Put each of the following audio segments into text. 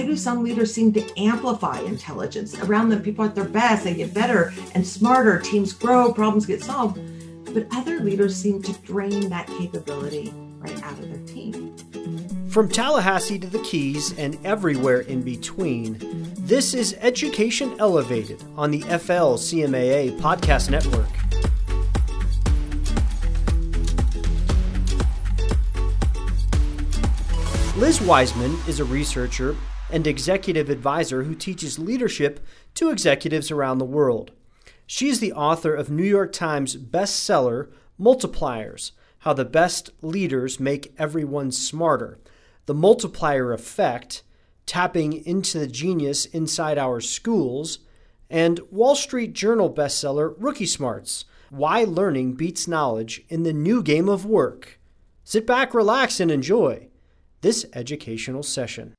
why do some leaders seem to amplify intelligence? Around them, people are at their best, they get better and smarter, teams grow, problems get solved. But other leaders seem to drain that capability right out of their team. From Tallahassee to the Keys and everywhere in between, this is Education Elevated on the FL CMAA Podcast Network. Liz Wiseman is a researcher and executive advisor who teaches leadership to executives around the world. She is the author of New York Times bestseller Multipliers How the Best Leaders Make Everyone Smarter the multiplier effect, tapping into the genius inside our schools, and Wall Street Journal bestseller Rookie Smarts Why Learning Beats Knowledge in the New Game of Work. Sit back, relax, and enjoy this educational session.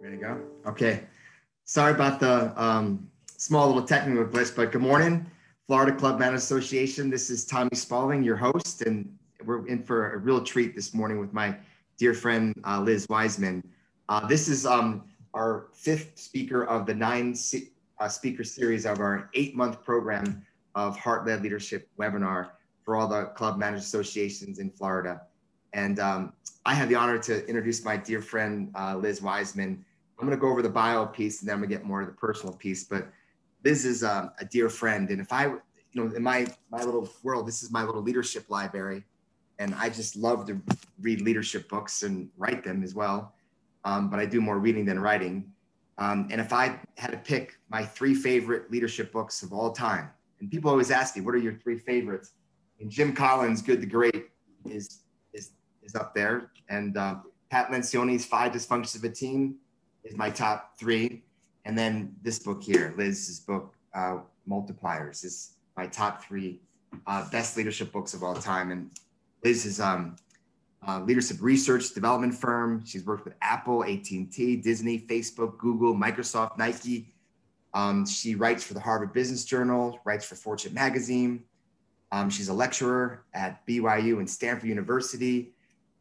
Ready to go? Okay. Sorry about the um, small little technical glitch, but good morning, Florida Club Man Association. This is Tommy Spaulding, your host, and we're in for a real treat this morning with my dear friend uh, Liz Wiseman. Uh, this is um, our fifth speaker of the nine se- uh, speaker series of our eight month program of Heart Led Leadership webinar for all the club managers associations in Florida. And um, I have the honor to introduce my dear friend uh, Liz Wiseman. I'm going to go over the bio piece and then I'm going to get more to the personal piece. But Liz is um, a dear friend. And if I, you know, in my, my little world, this is my little leadership library and I just love to read leadership books and write them as well. Um, but I do more reading than writing. Um, and if I had to pick my three favorite leadership books of all time, and people always ask me, what are your three favorites? And Jim Collins' Good to Great is is up there, and uh, Pat Lencioni's Five Dysfunctions of a Team is my top three, and then this book here, Liz's book, uh, Multipliers, is my top three uh, best leadership books of all time. And Liz is um, uh, leadership research development firm. She's worked with Apple, AT&T, Disney, Facebook, Google, Microsoft, Nike. Um, she writes for the Harvard Business Journal, writes for Fortune Magazine. Um, she's a lecturer at BYU and Stanford University.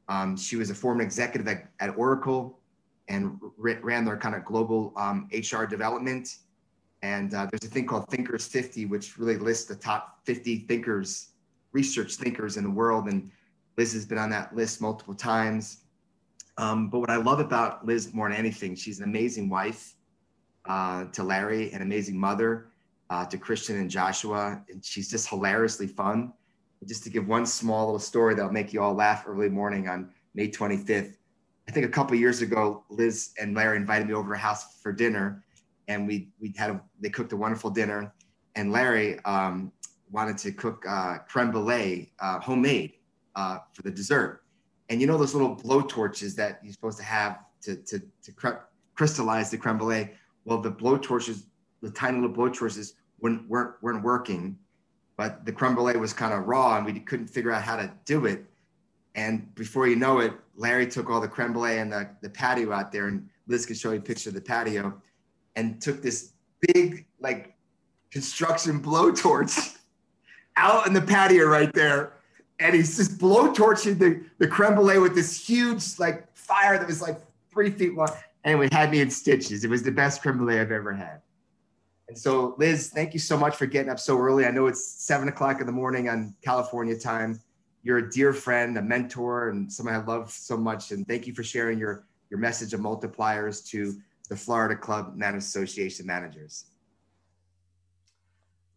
Um, she was a former executive at, at Oracle and ran their kind of global HR um, development. And uh, there's a thing called Thinkers 50, which really lists the top 50 thinkers research thinkers in the world. And Liz has been on that list multiple times. Um, but what I love about Liz more than anything, she's an amazing wife uh, to Larry, an amazing mother uh, to Christian and Joshua. And she's just hilariously fun. Just to give one small little story that'll make you all laugh early morning on May 25th. I think a couple years ago, Liz and Larry invited me over to house for dinner, and we we had a, they cooked a wonderful dinner. And Larry, um, wanted to cook uh, creme brulee uh, homemade uh, for the dessert. And you know those little blow torches that you're supposed to have to, to, to cre- crystallize the creme brulee? Well, the blow torches, the tiny little blow torches weren't, weren't, weren't working, but the creme brulee was kind of raw and we couldn't figure out how to do it. And before you know it, Larry took all the creme brulee and the, the patio out there, and Liz can show you a picture of the patio, and took this big, like, construction blowtorch out in the patio right there. And he's just blowtorching the, the creme brulee with this huge like fire that was like three feet long. And Anyway, had me in stitches. It was the best creme brulee I've ever had. And so, Liz, thank you so much for getting up so early. I know it's seven o'clock in the morning on California time. You're a dear friend, a mentor, and someone I love so much. And thank you for sharing your, your message of multipliers to the Florida Club Man Association managers.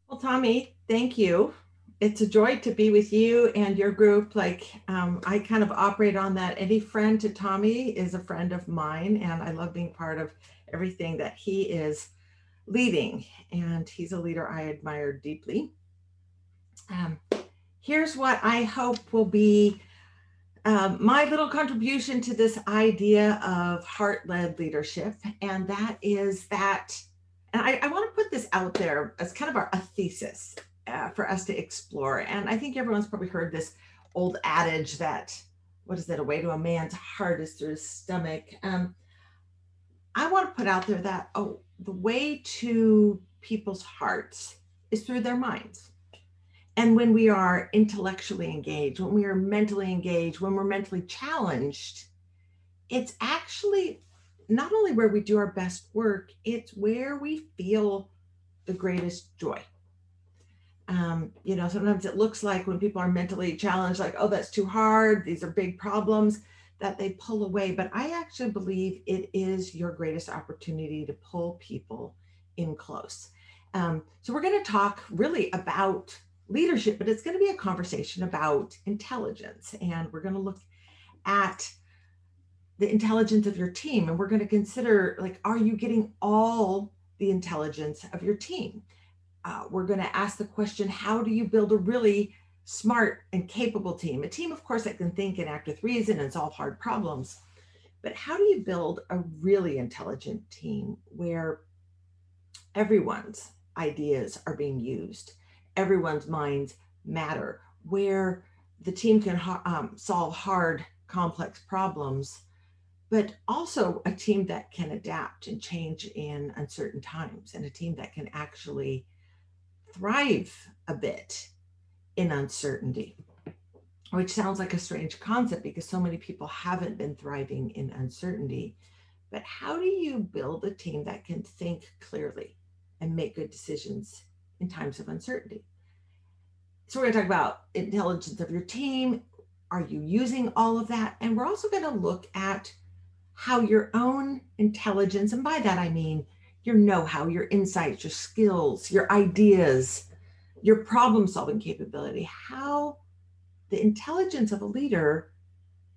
Well, Tommy, thank you it's a joy to be with you and your group. Like um, I kind of operate on that. Any friend to Tommy is a friend of mine, and I love being part of everything that he is leading. And he's a leader I admire deeply. Um, here's what I hope will be um, my little contribution to this idea of heart-led leadership, and that is that. And I, I want to put this out there as kind of our, a thesis uh, for us to explore. And I think everyone's probably heard this old adage that what is that? A way to a man's heart is through his stomach. Um, I want to put out there that oh, the way to people's hearts is through their minds. And when we are intellectually engaged, when we are mentally engaged, when we're mentally challenged, it's actually not only where we do our best work, it's where we feel the greatest joy. Um, you know, sometimes it looks like when people are mentally challenged, like, oh, that's too hard, these are big problems, that they pull away. But I actually believe it is your greatest opportunity to pull people in close. Um, so we're going to talk really about leadership, but it's going to be a conversation about intelligence. And we're going to look at the intelligence of your team. And we're going to consider like, are you getting all the intelligence of your team? Uh, we're going to ask the question how do you build a really smart and capable team? A team, of course, that can think and act with reason and solve hard problems. But how do you build a really intelligent team where everyone's ideas are being used, everyone's minds matter, where the team can um, solve hard, complex problems but also a team that can adapt and change in uncertain times and a team that can actually thrive a bit in uncertainty which sounds like a strange concept because so many people haven't been thriving in uncertainty. But how do you build a team that can think clearly and make good decisions in times of uncertainty? So we're going to talk about intelligence of your team. Are you using all of that? And we're also going to look at how your own intelligence, and by that I mean your know how, your insights, your skills, your ideas, your problem solving capability, how the intelligence of a leader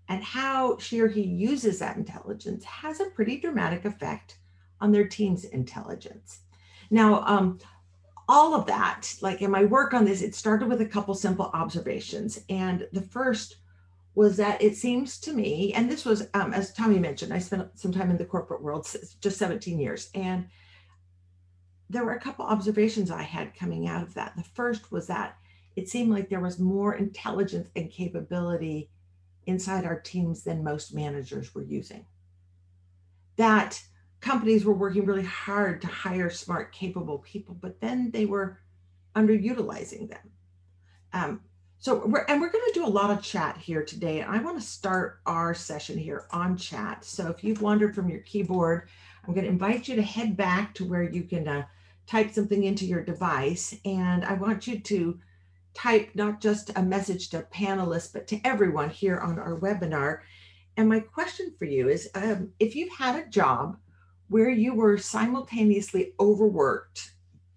and how she or he uses that intelligence has a pretty dramatic effect on their team's intelligence. Now, um, all of that, like in my work on this, it started with a couple simple observations. And the first was that it seems to me, and this was, um, as Tommy mentioned, I spent some time in the corporate world, just 17 years. And there were a couple observations I had coming out of that. The first was that it seemed like there was more intelligence and capability inside our teams than most managers were using. That companies were working really hard to hire smart, capable people, but then they were underutilizing them. Um, so we're and we're going to do a lot of chat here today. I want to start our session here on chat. So if you've wandered from your keyboard, I'm going to invite you to head back to where you can uh, type something into your device. And I want you to type not just a message to panelists, but to everyone here on our webinar. And my question for you is um, if you've had a job where you were simultaneously overworked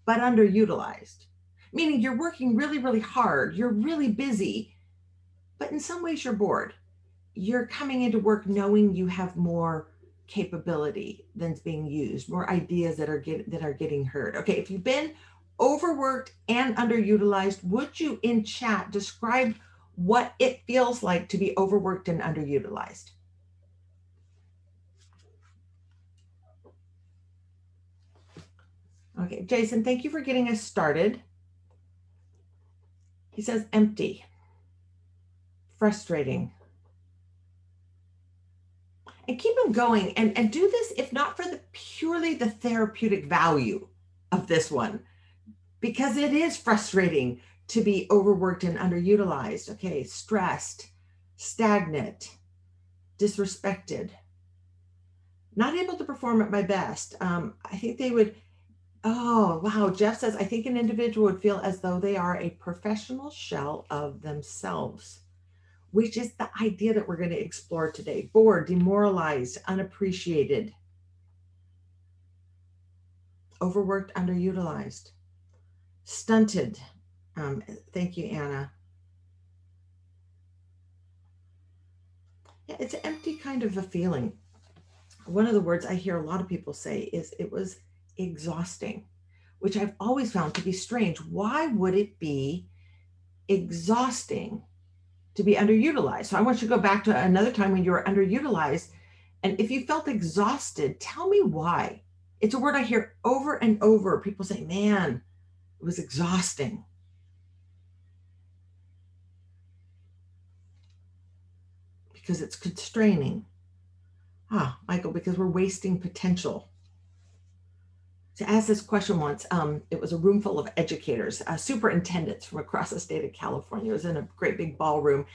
but underutilized, meaning you're working really, really hard, you're really busy, but in some ways you're bored. You're coming into work knowing you have more capability than's being used, more ideas that are get, that are getting heard. Okay, if you've been overworked and underutilized, would you in chat describe what it feels like to be overworked and underutilized? Okay, Jason, thank you for getting us started. He says empty, frustrating. And keep them going and, and do this if not for the purely the therapeutic value of this one, because it is frustrating to be overworked and underutilized. Okay, stressed, stagnant, disrespected, not able to perform at my best. Um, I think they would Oh, wow. Jeff says, I think an individual would feel as though they are a professional shell of themselves, which is the idea that we're going to explore today. Bored, demoralized, unappreciated, overworked, underutilized, stunted. Um, thank you, Anna. Yeah, it's an empty kind of a feeling. One of the words I hear a lot of people say is it was exhausting, which I've always found to be strange. Why would it be exhausting to be underutilized? So I want you to go back to another time when you were underutilized. And if you felt exhausted, tell me why. It's a word I hear over and over. People say, man, it was exhausting. Because it's constraining. Ah, Michael, because we're wasting potential to ask this question once. Um, it was a room full of educators, uh, superintendents from across the state of California. It was in a great big ballroom.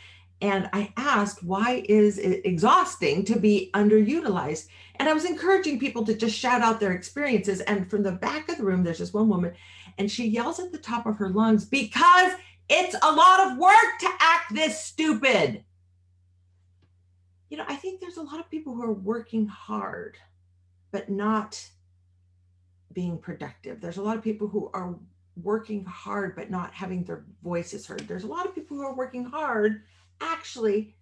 And I asked, why is it exhausting to be underutilized? And I was encouraging people to just shout out their experiences. And from the back of the room, there's this one woman, and she yells at the top of her lungs, because it's a lot of work to act this stupid. You know, I think there's a lot of people who are working hard, but not being productive. There's a lot of people who are working hard, but not having their voices heard. There's a lot of people who are working hard actually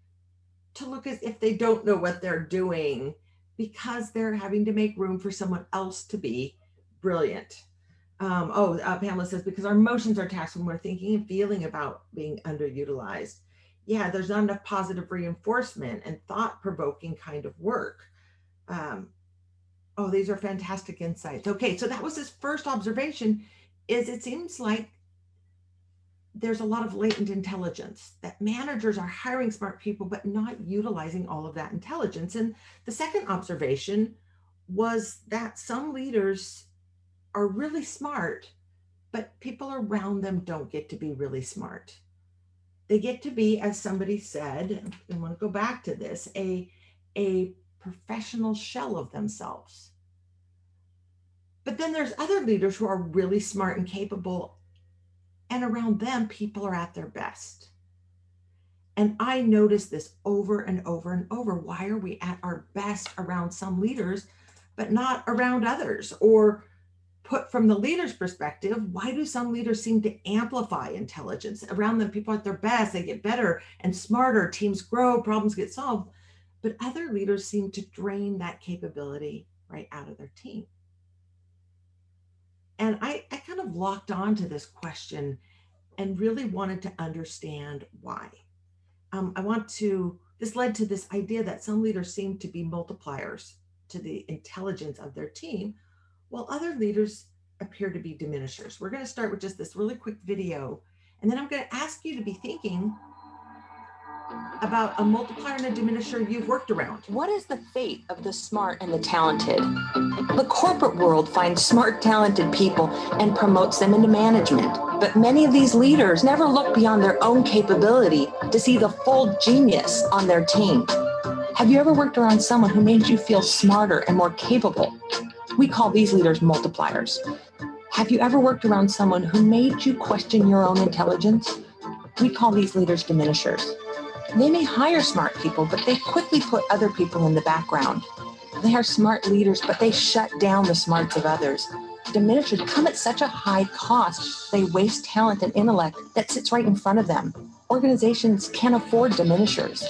to look as if they don't know what they're doing because they're having to make room for someone else to be brilliant. Um, oh, uh, Pamela says, because our emotions are taxed when we're thinking and feeling about being underutilized. Yeah, there's not enough positive reinforcement and thought provoking kind of work. Um, oh, these are fantastic insights. Okay, so that was his first observation is it seems like there's a lot of latent intelligence that managers are hiring smart people but not utilizing all of that intelligence and the second observation was that some leaders are really smart but people around them don't get to be really smart they get to be as somebody said i want to go back to this a a professional shell of themselves but then there's other leaders who are really smart and capable and around them, people are at their best. And I notice this over and over and over. Why are we at our best around some leaders, but not around others? Or put from the leader's perspective, why do some leaders seem to amplify intelligence? Around them, people at their best, they get better and smarter, teams grow, problems get solved. But other leaders seem to drain that capability right out of their team. And I, I kind of locked on to this question and really wanted to understand why. Um, I want to, this led to this idea that some leaders seem to be multipliers to the intelligence of their team, while other leaders appear to be diminishers. We're going to start with just this really quick video, and then I'm going to ask you to be thinking about a multiplier and a diminisher you've worked around. What is the fate of the smart and the talented? The corporate world finds smart, talented people and promotes them into management. But many of these leaders never look beyond their own capability to see the full genius on their team. Have you ever worked around someone who made you feel smarter and more capable? We call these leaders multipliers. Have you ever worked around someone who made you question your own intelligence? We call these leaders diminishers. They may hire smart people, but they quickly put other people in the background. They are smart leaders, but they shut down the smarts of others. Diminishers come at such a high cost, they waste talent and intellect that sits right in front of them. Organizations can't afford diminishers.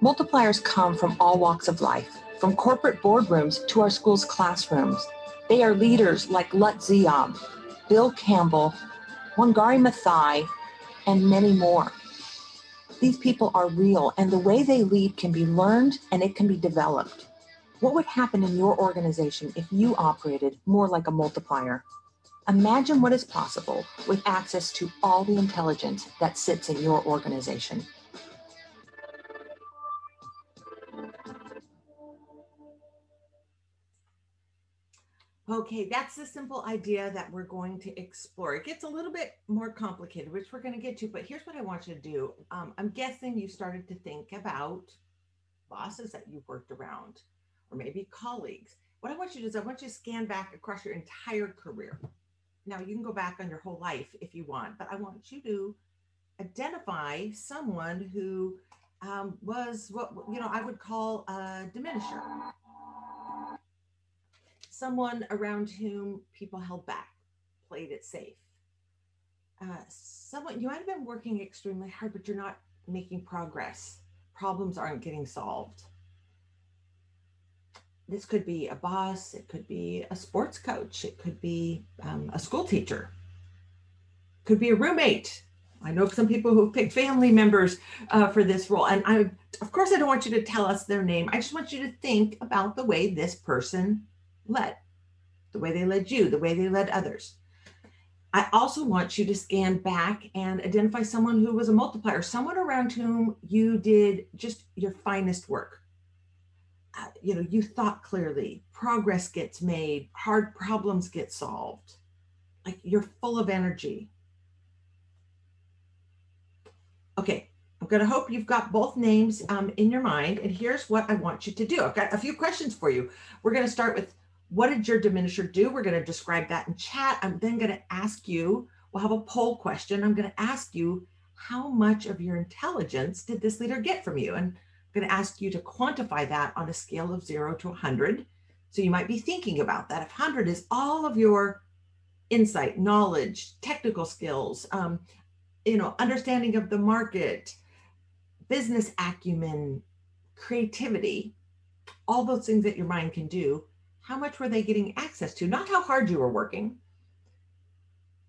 Multipliers come from all walks of life, from corporate boardrooms to our school's classrooms. They are leaders like Lut Ziob, Bill Campbell, Wangari Maathai, and many more. These people are real, and the way they lead can be learned and it can be developed. What would happen in your organization if you operated more like a multiplier? Imagine what is possible with access to all the intelligence that sits in your organization. Okay, that's the simple idea that we're going to explore. It gets a little bit more complicated, which we're going to get to, but here's what I want you to do. Um, I'm guessing you started to think about bosses that you've worked around, or maybe colleagues. What I want you to do is I want you to scan back across your entire career. Now, you can go back on your whole life if you want, but I want you to identify someone who um, was what you know I would call a diminisher someone around whom people held back, played it safe. Uh, someone you might have been working extremely hard, but you're not making progress. Problems aren't getting solved. This could be a boss, it could be a sports coach, it could be um, a school teacher, could be a roommate. I know some people who picked family members uh, for this role. And I, of course, I don't want you to tell us their name. I just want you to think about the way this person led, the way they led you, the way they led others. I also want you to scan back and identify someone who was a multiplier, someone around whom you did just your finest work. Uh, you know, you thought clearly, progress gets made, hard problems get solved. Like you're full of energy. Okay, I'm going to hope you've got both names um, in your mind. And here's what I want you to do. I've got a few questions for you. We're going to start with what did your diminisher do? We're going to describe that in chat. I'm then going to ask you, we'll have a poll question. I'm going to ask you, how much of your intelligence did this leader get from you? And I'm going to ask you to quantify that on a scale of zero to 100. So you might be thinking about that. If 100 is all of your insight, knowledge, technical skills, um, you know, understanding of the market, business acumen, creativity, all those things that your mind can do, how much were they getting access to? Not how hard you were working.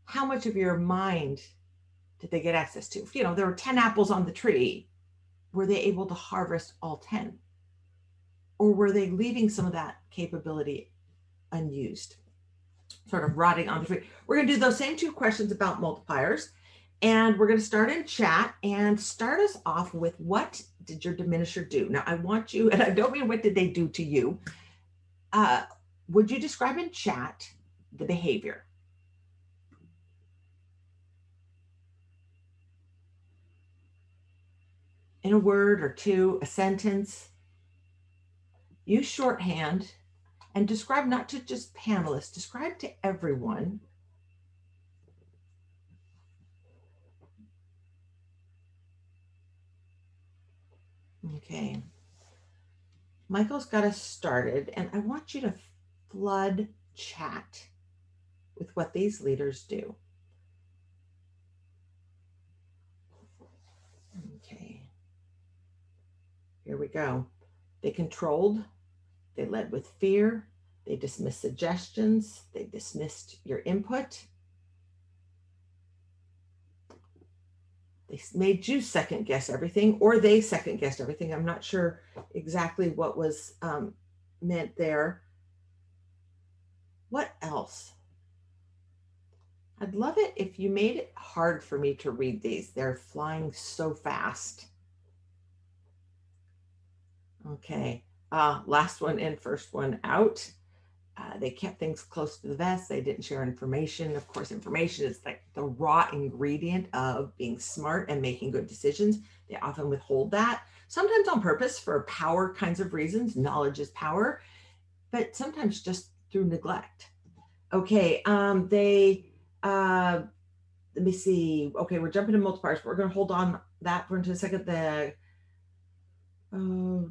How much of your mind did they get access to? You know, there were 10 apples on the tree. Were they able to harvest all 10? Or were they leaving some of that capability unused, sort of rotting on the tree? We're going to do those same two questions about multipliers. And we're going to start in chat and start us off with what did your diminisher do? Now, I want you, and I don't mean what did they do to you. Uh, would you describe in chat the behavior? In a word or two, a sentence. Use shorthand and describe not to just panelists, describe to everyone. Okay. Michael's got us started, and I want you to flood chat with what these leaders do. Okay, here we go. They controlled, they led with fear, they dismissed suggestions, they dismissed your input, they made you second guess everything or they second guessed everything. I'm not sure exactly what was um, meant there. What else? I'd love it if you made it hard for me to read these. They're flying so fast. Okay uh, last one in first one out uh, they kept things close to the vest. They didn't share information. Of course, information is like the raw ingredient of being smart and making good decisions. They often withhold that, sometimes on purpose for power kinds of reasons. Knowledge is power, but sometimes just through neglect. Okay, um, they, uh, let me see. Okay, we're jumping to multipliers. We're going to hold on that for a second. The, uh,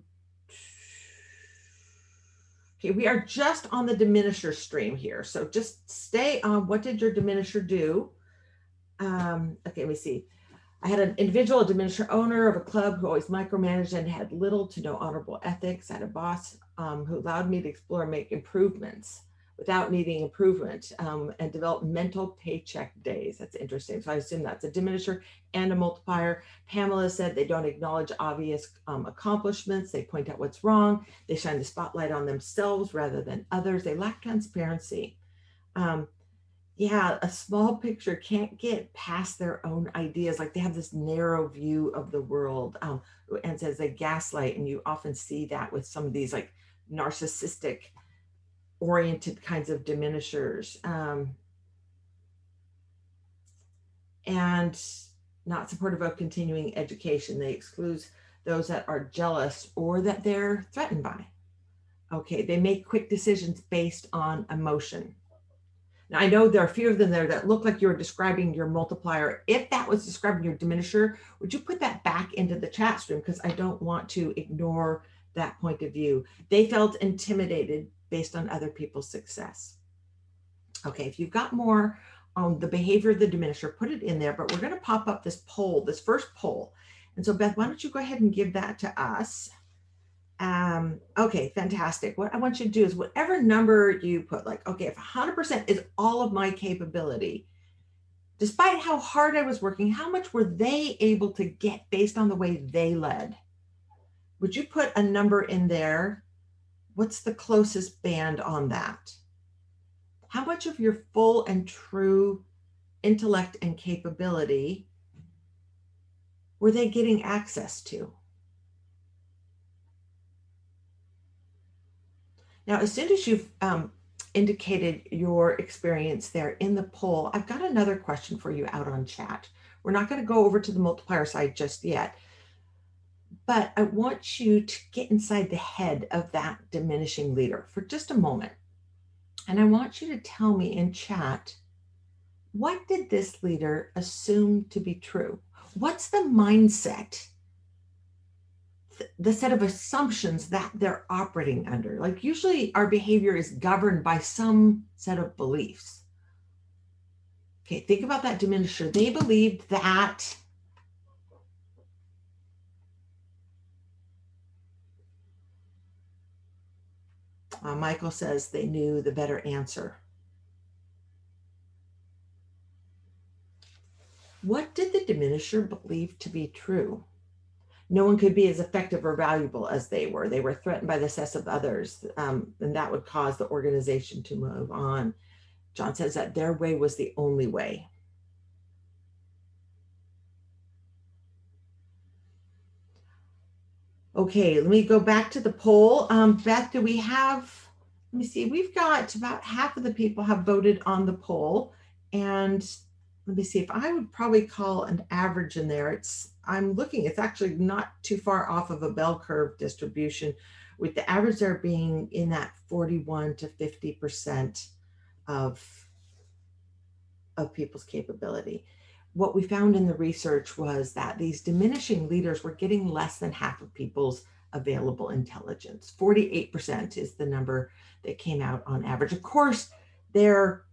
Okay, we are just on the diminisher stream here. So just stay on what did your diminisher do? Um, okay, let me see. I had an individual, a diminisher owner of a club who always micromanaged and had little to no honorable ethics. I had a boss um, who allowed me to explore and make improvements without needing improvement um, and develop mental paycheck days. That's interesting. So I assume that's a diminisher and a multiplier. Pamela said they don't acknowledge obvious um, accomplishments. They point out what's wrong. They shine the spotlight on themselves rather than others. They lack transparency. Um, yeah, a small picture can't get past their own ideas. Like they have this narrow view of the world um, and says they gaslight. And you often see that with some of these like narcissistic oriented kinds of diminishers um, and not supportive of continuing education. They exclude those that are jealous or that they're threatened by. Okay, they make quick decisions based on emotion. Now, I know there are a few of them there that look like you're describing your multiplier. If that was describing your diminisher, would you put that back into the chat stream? Because I don't want to ignore that point of view. They felt intimidated based on other people's success. Okay, if you've got more on the behavior of the diminisher, put it in there, but we're going to pop up this poll, this first poll. And so, Beth, why don't you go ahead and give that to us? Um, okay, fantastic. What I want you to do is whatever number you put, like, okay, if 100% is all of my capability, despite how hard I was working, how much were they able to get based on the way they led? Would you put a number in there what's the closest band on that? How much of your full and true intellect and capability were they getting access to? Now, as soon as you've um, indicated your experience there in the poll, I've got another question for you out on chat. We're not going to go over to the multiplier side just yet, but I want you to get inside the head of that diminishing leader for just a moment. And I want you to tell me in chat what did this leader assume to be true? What's the mindset, the set of assumptions that they're operating under? Like, usually our behavior is governed by some set of beliefs. Okay, think about that diminisher. They believed that Uh, Michael says they knew the better answer. What did the diminisher believe to be true? No one could be as effective or valuable as they were. They were threatened by the success of others, um, and that would cause the organization to move on. John says that their way was the only way. Okay, let me go back to the poll. Um, Beth, do we have, let me see, we've got about half of the people have voted on the poll. And let me see if I would probably call an average in there. It's, I'm looking, it's actually not too far off of a bell curve distribution with the average there being in that 41 to 50% of, of people's capability what we found in the research was that these diminishing leaders were getting less than half of people's available intelligence. 48% is the number that came out on average. Of course, they're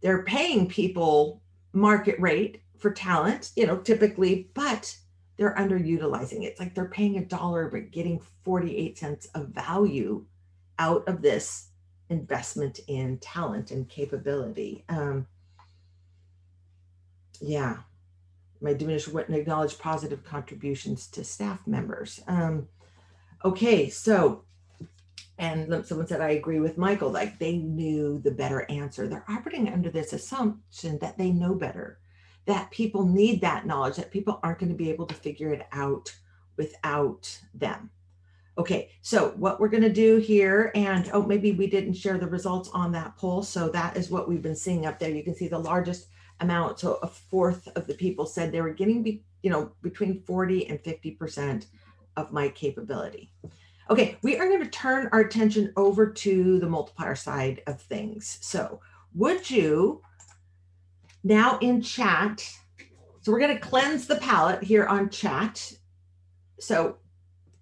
they're paying people market rate for talent, you know, typically, but they're underutilizing it. It's like they're paying a dollar but getting 48 cents of value out of this investment in talent and capability. Um, yeah, my diminished wouldn't acknowledge positive contributions to staff members. Um, okay, so, and someone said, I agree with Michael, like they knew the better answer. They're operating under this assumption that they know better, that people need that knowledge, that people aren't going to be able to figure it out without them. Okay, so what we're going to do here, and oh, maybe we didn't share the results on that poll. So that is what we've been seeing up there. You can see the largest amount. So a fourth of the people said they were getting, be, you know, between 40 and 50% of my capability. Okay, we are going to turn our attention over to the multiplier side of things. So would you now in chat, so we're going to cleanse the palate here on chat. So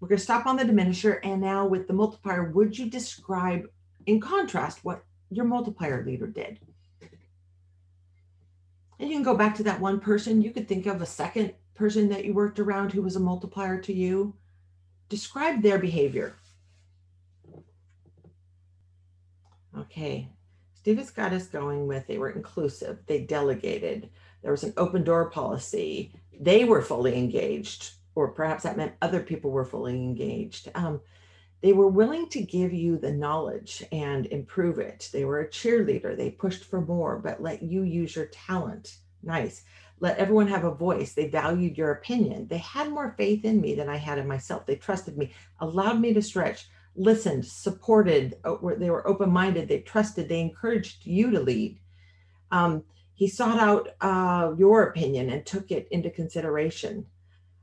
we're going to stop on the diminisher and now with the multiplier, would you describe in contrast what your multiplier leader did? And you can go back to that one person. You could think of a second person that you worked around who was a multiplier to you. Describe their behavior. Okay. Steve has got us going with they were inclusive, they delegated, there was an open door policy, they were fully engaged, or perhaps that meant other people were fully engaged. Um, they were willing to give you the knowledge and improve it. They were a cheerleader. They pushed for more, but let you use your talent. Nice. Let everyone have a voice. They valued your opinion. They had more faith in me than I had in myself. They trusted me, allowed me to stretch, listened, supported. They were open minded. They trusted. They encouraged you to lead. Um, he sought out uh, your opinion and took it into consideration.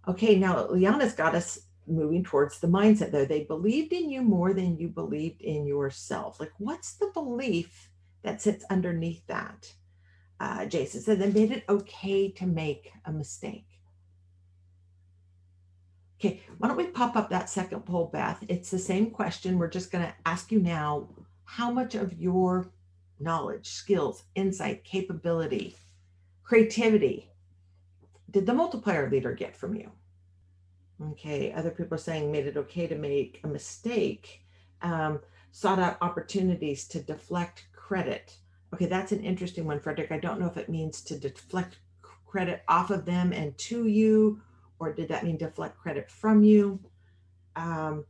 Okay, now Liana's got us moving towards the mindset though. They believed in you more than you believed in yourself. Like what's the belief that sits underneath that uh, jason said they made it okay to make a mistake? Okay why don't we pop up that second poll beth? It's the same question. We're just going to ask you now. How much of your knowledge skills insight capability creativity did the multiplier leader get from you Okay, other people are saying made it okay to make a mistake, um, sought out opportunities to deflect credit. Okay, that's an interesting one, Frederick. I don't know if it means to deflect credit off of them and to you, or did that mean deflect credit from you? Um,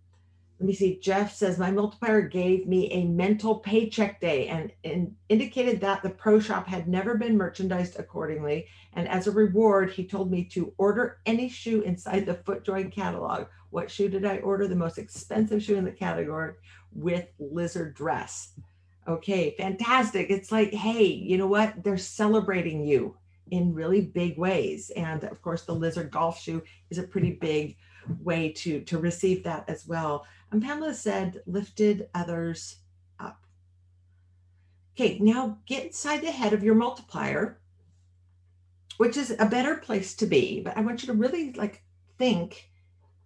let me see. Jeff says my multiplier gave me a mental paycheck day and, and indicated that the pro shop had never been merchandised accordingly. And as a reward, he told me to order any shoe inside the FootJoy catalog. What shoe did I order? The most expensive shoe in the category with lizard dress. Okay, fantastic. It's like, hey, you know what? They're celebrating you in really big ways. And of course, the lizard golf shoe is a pretty big way to to receive that as well. And Pamela said, lifted others up. Okay, now get inside the head of your multiplier, which is a better place to be. But I want you to really like think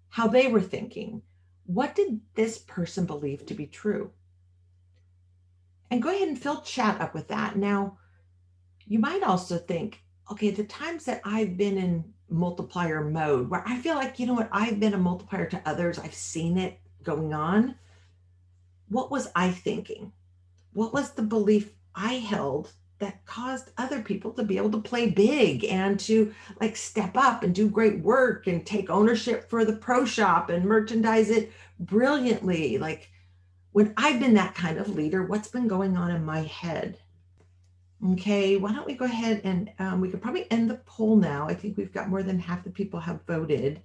how they were thinking. What did this person believe to be true? And go ahead and fill chat up with that. Now, you might also think, okay, the times that I've been in multiplier mode where I feel like, you know what, I've been a multiplier to others, I've seen it going on. What was I thinking? What was the belief I held that caused other people to be able to play big and to like step up and do great work and take ownership for the pro shop and merchandise it brilliantly? Like, when I've been that kind of leader, what's been going on in my head? Okay, why don't we go ahead and um, we could probably end the poll now. I think we've got more than half the people have voted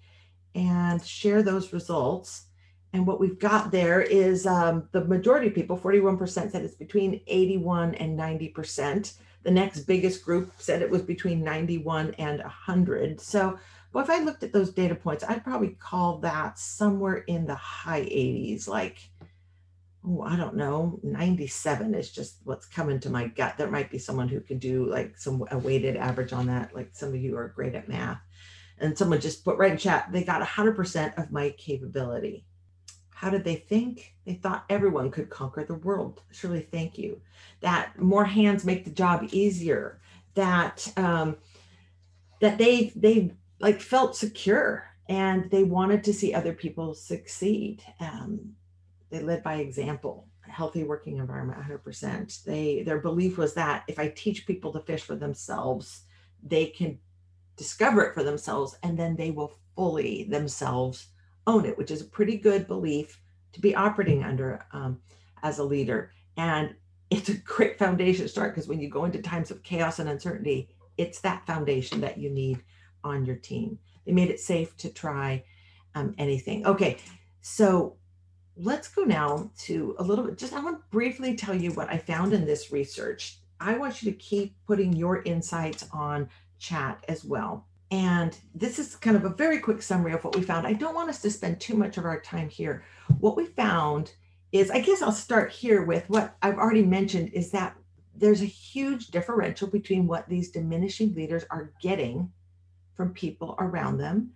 and share those results. And what we've got there is um, the majority of people, 41% said it's between 81 and 90%. The next biggest group said it was between 91 and 100. So, well, if I looked at those data points, I'd probably call that somewhere in the high 80s, like oh, I don't know, 97 is just what's coming to my gut. There might be someone who can do like some a weighted average on that. Like some of you are great at math. And someone just put right in chat, they got 100% of my capability. How did they think? They thought everyone could conquer the world. Surely, thank you. That more hands make the job easier. That um, that they they like felt secure and they wanted to see other people succeed. Um, they led by example healthy working environment 100% they their belief was that if i teach people to fish for themselves they can discover it for themselves and then they will fully themselves own it which is a pretty good belief to be operating under um, as a leader. And it's a great foundation to start because when you go into times of chaos and uncertainty it's that foundation that you need on your team. They made it safe to try um, anything. Okay so let's go now to a little bit. Just I want to briefly tell you what I found in this research. I want you to keep putting your insights on chat as well. And this is kind of a very quick summary of what we found. I don't want us to spend too much of our time here. What we found is, I guess I'll start here with what I've already mentioned is that there's a huge differential between what these diminishing leaders are getting from people around them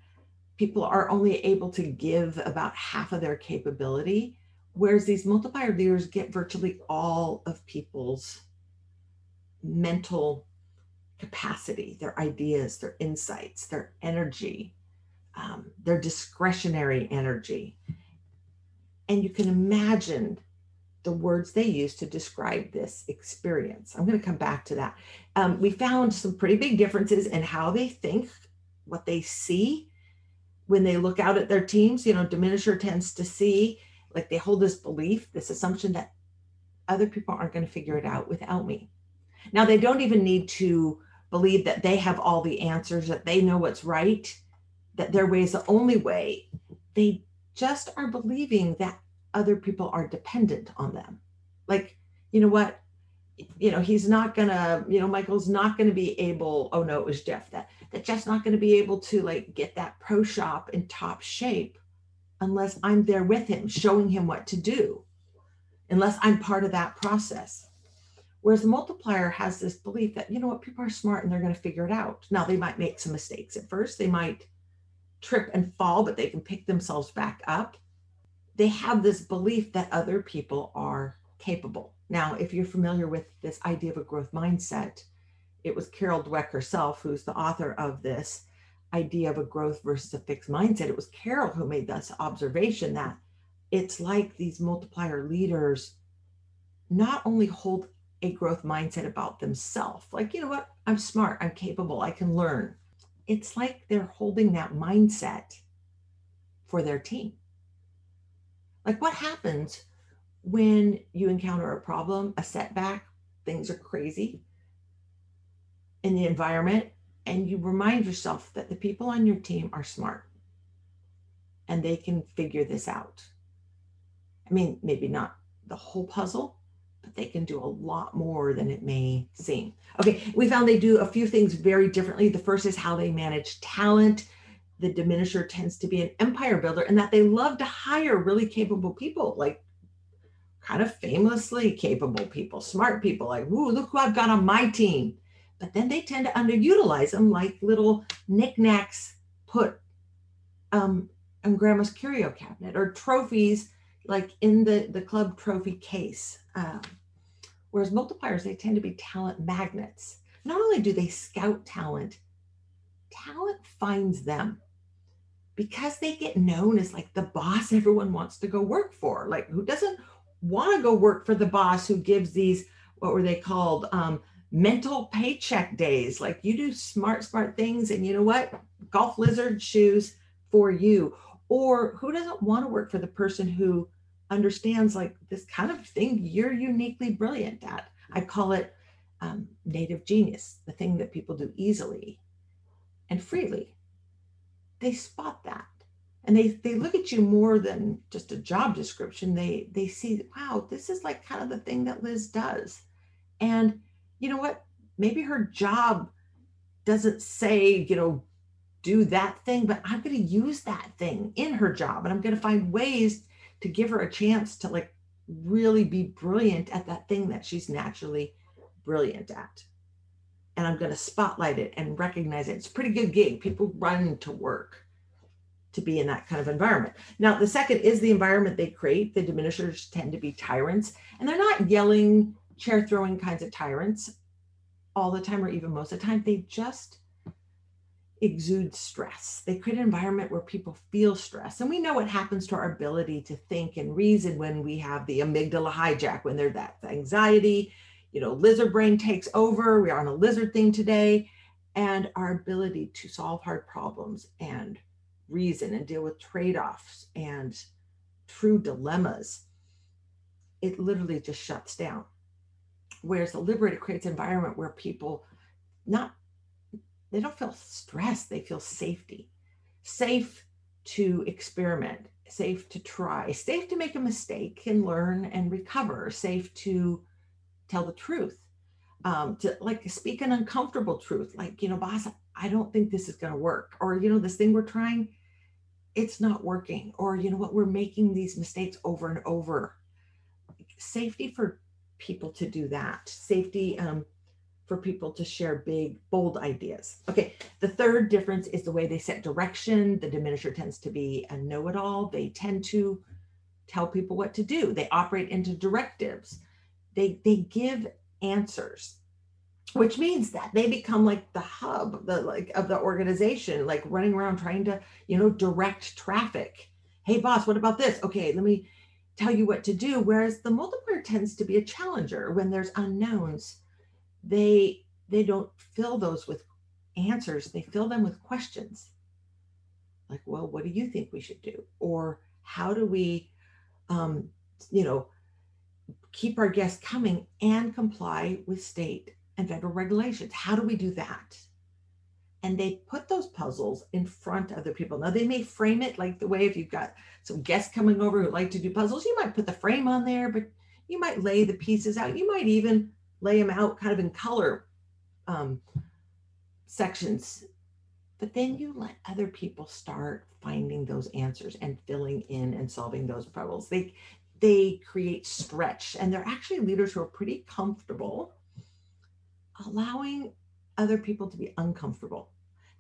people are only able to give about half of their capability, whereas these multiplier leaders get virtually all of people's mental capacity, their ideas, their insights, their energy, um, their discretionary energy. And you can imagine the words they use to describe this experience. I'm going to come back to that. Um, we found some pretty big differences in how they think, what they see, when they look out at their teams, you know, diminisher tends to see like they hold this belief, this assumption that other people aren't going to figure it out without me. Now, they don't even need to believe that they have all the answers, that they know what's right, that their way is the only way. They just are believing that other people are dependent on them. Like, you know what? You know, he's not going to, you know, Michael's not going to be able, oh no, it was Jeff that that Jeff's not going to be able to like get that pro shop in top shape unless I'm there with him, showing him what to do, unless I'm part of that process. Whereas the multiplier has this belief that, you know what, people are smart and they're going to figure it out. Now, they might make some mistakes at first, they might trip and fall, but they can pick themselves back up. They have this belief that other people are capable. Now, if you're familiar with this idea of a growth mindset, it was Carol Dweck herself, who's the author of this idea of a growth versus a fixed mindset. It was Carol who made this observation that it's like these multiplier leaders not only hold a growth mindset about themselves, like, you know what, I'm smart, I'm capable, I can learn. It's like they're holding that mindset for their team. Like, what happens when you encounter a problem, a setback, things are crazy? In the environment and you remind yourself that the people on your team are smart and they can figure this out. I mean, maybe not the whole puzzle, but they can do a lot more than it may seem. Okay, we found they do a few things very differently. The first is how they manage talent. the diminisher tends to be an empire builder and that they love to hire really capable people, like kind of famously capable people, smart people, like, ooh, look who I've got on my team. But then they tend to underutilize them like little knickknacks put um, in grandma's curio cabinet or trophies like in the, the club trophy case. Um, whereas multipliers, they tend to be talent magnets. Not only do they scout talent, talent finds them because they get known as like the boss everyone wants to go work for. Like, who doesn't want to go work for the boss who gives these, what were they called? Um, mental paycheck days. Like, you do smart, smart things, and you know what? Golf lizard shoes for you. Or who doesn't want to work for the person who understands like this kind of thing you're uniquely brilliant at? I call it um, native genius, the thing that people do easily and freely they spot that and they they look at you more than just a job description they they see wow this is like kind of the thing that liz does and you know what maybe her job doesn't say you know do that thing but i'm going to use that thing in her job and i'm going to find ways to give her a chance to like really be brilliant at that thing that she's naturally brilliant at and I'm going to spotlight it and recognize it. It's a pretty good gig. People run to work to be in that kind of environment. Now, the second is the environment they create. The diminishers tend to be tyrants, and they're not yelling, chair throwing kinds of tyrants all the time or even most of the time. They just exude stress. They create an environment where people feel stress. And we know what happens to our ability to think and reason when we have the amygdala hijack, when there's that anxiety, you know, lizard brain takes over. We are on a lizard thing today. And our ability to solve hard problems and reason and deal with trade offs and true dilemmas, it literally just shuts down. Whereas the liberator creates an environment where people not, they don't feel stress, they feel safety, safe to experiment, safe to try, safe to make a mistake and learn and recover, safe to tell the truth um, to like speak an uncomfortable truth like you know boss i don't think this is going to work or you know this thing we're trying it's not working or you know what we're making these mistakes over and over. Safety for people to do that. Safety um, for people to share big bold ideas. Okay the third difference is the way they set direction. The diminisher tends to be a know-it-all. They tend to tell people what to do. They operate into directives. They they give answers which means that they become like the hub the like of the organization like running around trying to you know direct traffic. Hey boss what about this? Okay let me tell you what to do whereas the multiplier tends to be a challenger when there's unknowns they they don't fill those with answers they fill them with questions like well what do you think we should do or how do we um you know keep our guests coming and comply with state and federal regulations. How do we do that? And they put those puzzles in front of the people. Now, they may frame it like the way if you've got some guests coming over who like to do puzzles, you might put the frame on there, but you might lay the pieces out. You might even lay them out kind of in color um, sections. But then you let other people start finding those answers and filling in and solving those puzzles. They they create stretch and they're actually leaders who are pretty comfortable allowing other people to be uncomfortable.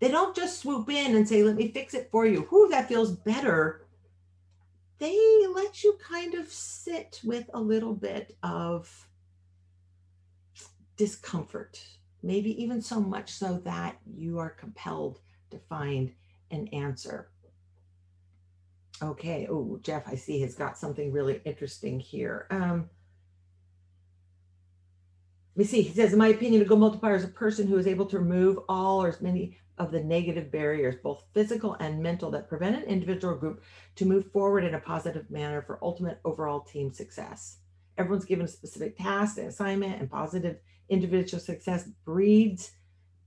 They don't just swoop in and say, let me fix it for you. Whoo, that feels better. They let you kind of sit with a little bit of discomfort, maybe even so much so that you are compelled to find an answer. Okay. Oh, Jeff, I see has got something really interesting here. Um, me see. He says, in my opinion, a go multiplier is a person who is able to remove all or as many of the negative barriers, both physical and mental, that prevent an individual group to move forward in a positive manner for ultimate overall team success. Everyone's given a specific task, and assignment, and positive individual success breeds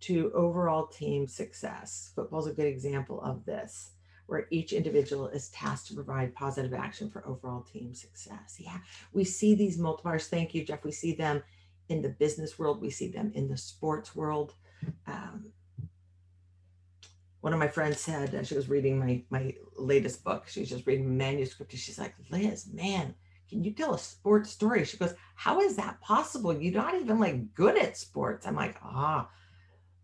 to overall team success. Football's a good example of this where each individual is tasked to provide positive action for overall team success. Yeah, we see these multipliers. Thank you, Jeff. We see them in the business world, we see them in the sports world. Um, one of my friends said uh, she was reading my my latest book. She's just reading manuscript. And she's like, Liz, man, can you tell a sports story? She goes, How is that possible? You're not even like good at sports. I'm like, ah,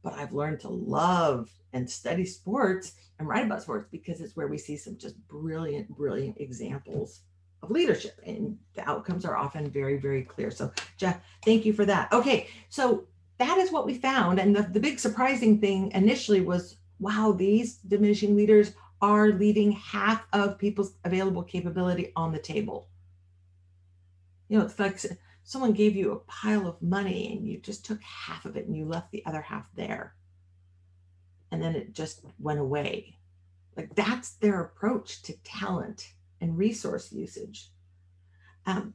but I've learned to love and study sports and write about sports because it's where we see some just brilliant, brilliant examples of leadership and the outcomes are often very, very clear. So, Jeff, thank you for that. Okay, so that is what we found. And the, the big surprising thing initially was wow, these diminishing leaders are leaving half of people's available capability on the table. You know, it's like someone gave you a pile of money and you just took half of it and you left the other half there. And then it just went away. Like that's their approach to talent and resource usage. Um,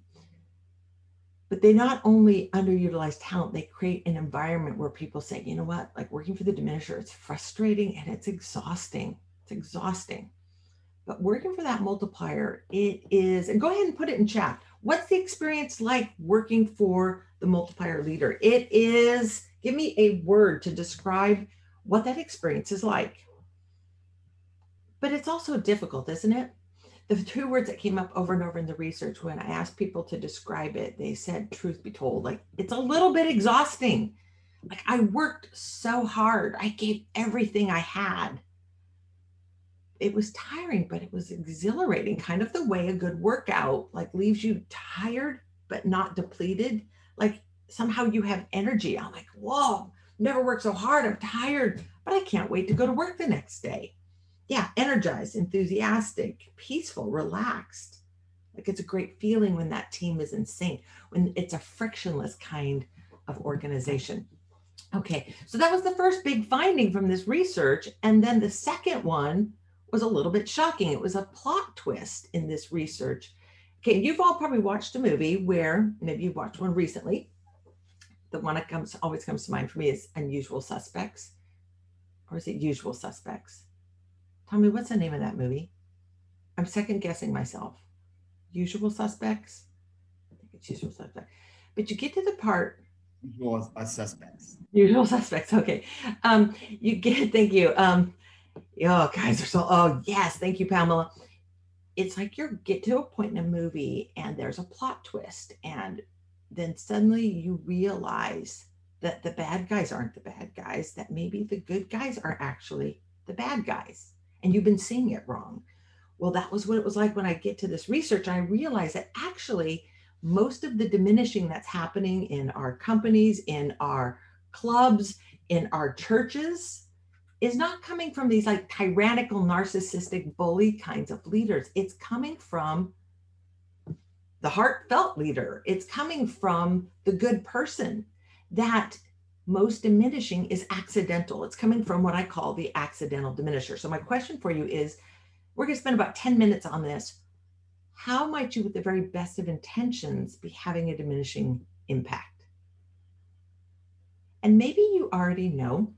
but they not only underutilize talent, they create an environment where people say, you know what, like working for the diminisher, it's frustrating and it's exhausting. It's exhausting. But working for that multiplier, it is, and go ahead and put it in chat. What's the experience like working for the multiplier leader? It is, give me a word to describe what that experience is like. But it's also difficult, isn't it? The two words that came up over and over in the research when I asked people to describe it, they said, truth be told, like it's a little bit exhausting. Like I worked so hard, I gave everything I had. It was tiring, but it was exhilarating, kind of the way a good workout like leaves you tired, but not depleted. Like somehow you have energy. I'm like, whoa, never worked so hard. I'm tired, but I can't wait to go to work the next day yeah, energized, enthusiastic, peaceful, relaxed. Like it's a great feeling when that team is in sync, when it's a frictionless kind of organization. Okay, so that was the first big finding from this research. And then the second one was a little bit shocking. It was a plot twist in this research. Okay, you've all probably watched a movie where maybe you've watched one recently. The one that comes always comes to mind for me is Unusual Suspects, or is it Usual Suspects? Tell me, what's the name of that movie? I'm second guessing myself. Usual suspects? I think it's usual suspects. But you get to the part. Usual suspects. Usual suspects. Okay. Um, you get, thank you. Um, oh, guys are so, oh, yes. Thank you, Pamela. It's like you get to a point in a movie and there's a plot twist. And then suddenly you realize that the bad guys aren't the bad guys, that maybe the good guys are actually the bad guys and you've been seeing it wrong. Well, that was what it was like when I get to this research. I realize that actually most of the diminishing that's happening in our companies, in our clubs, in our churches is not coming from these like tyrannical, narcissistic, bully kinds of leaders. It's coming from the heartfelt leader. It's coming from the good person that most diminishing is accidental. It's coming from what I call the accidental diminisher. So, my question for you is we're going to spend about 10 minutes on this. How might you, with the very best of intentions, be having a diminishing impact? And maybe you already know.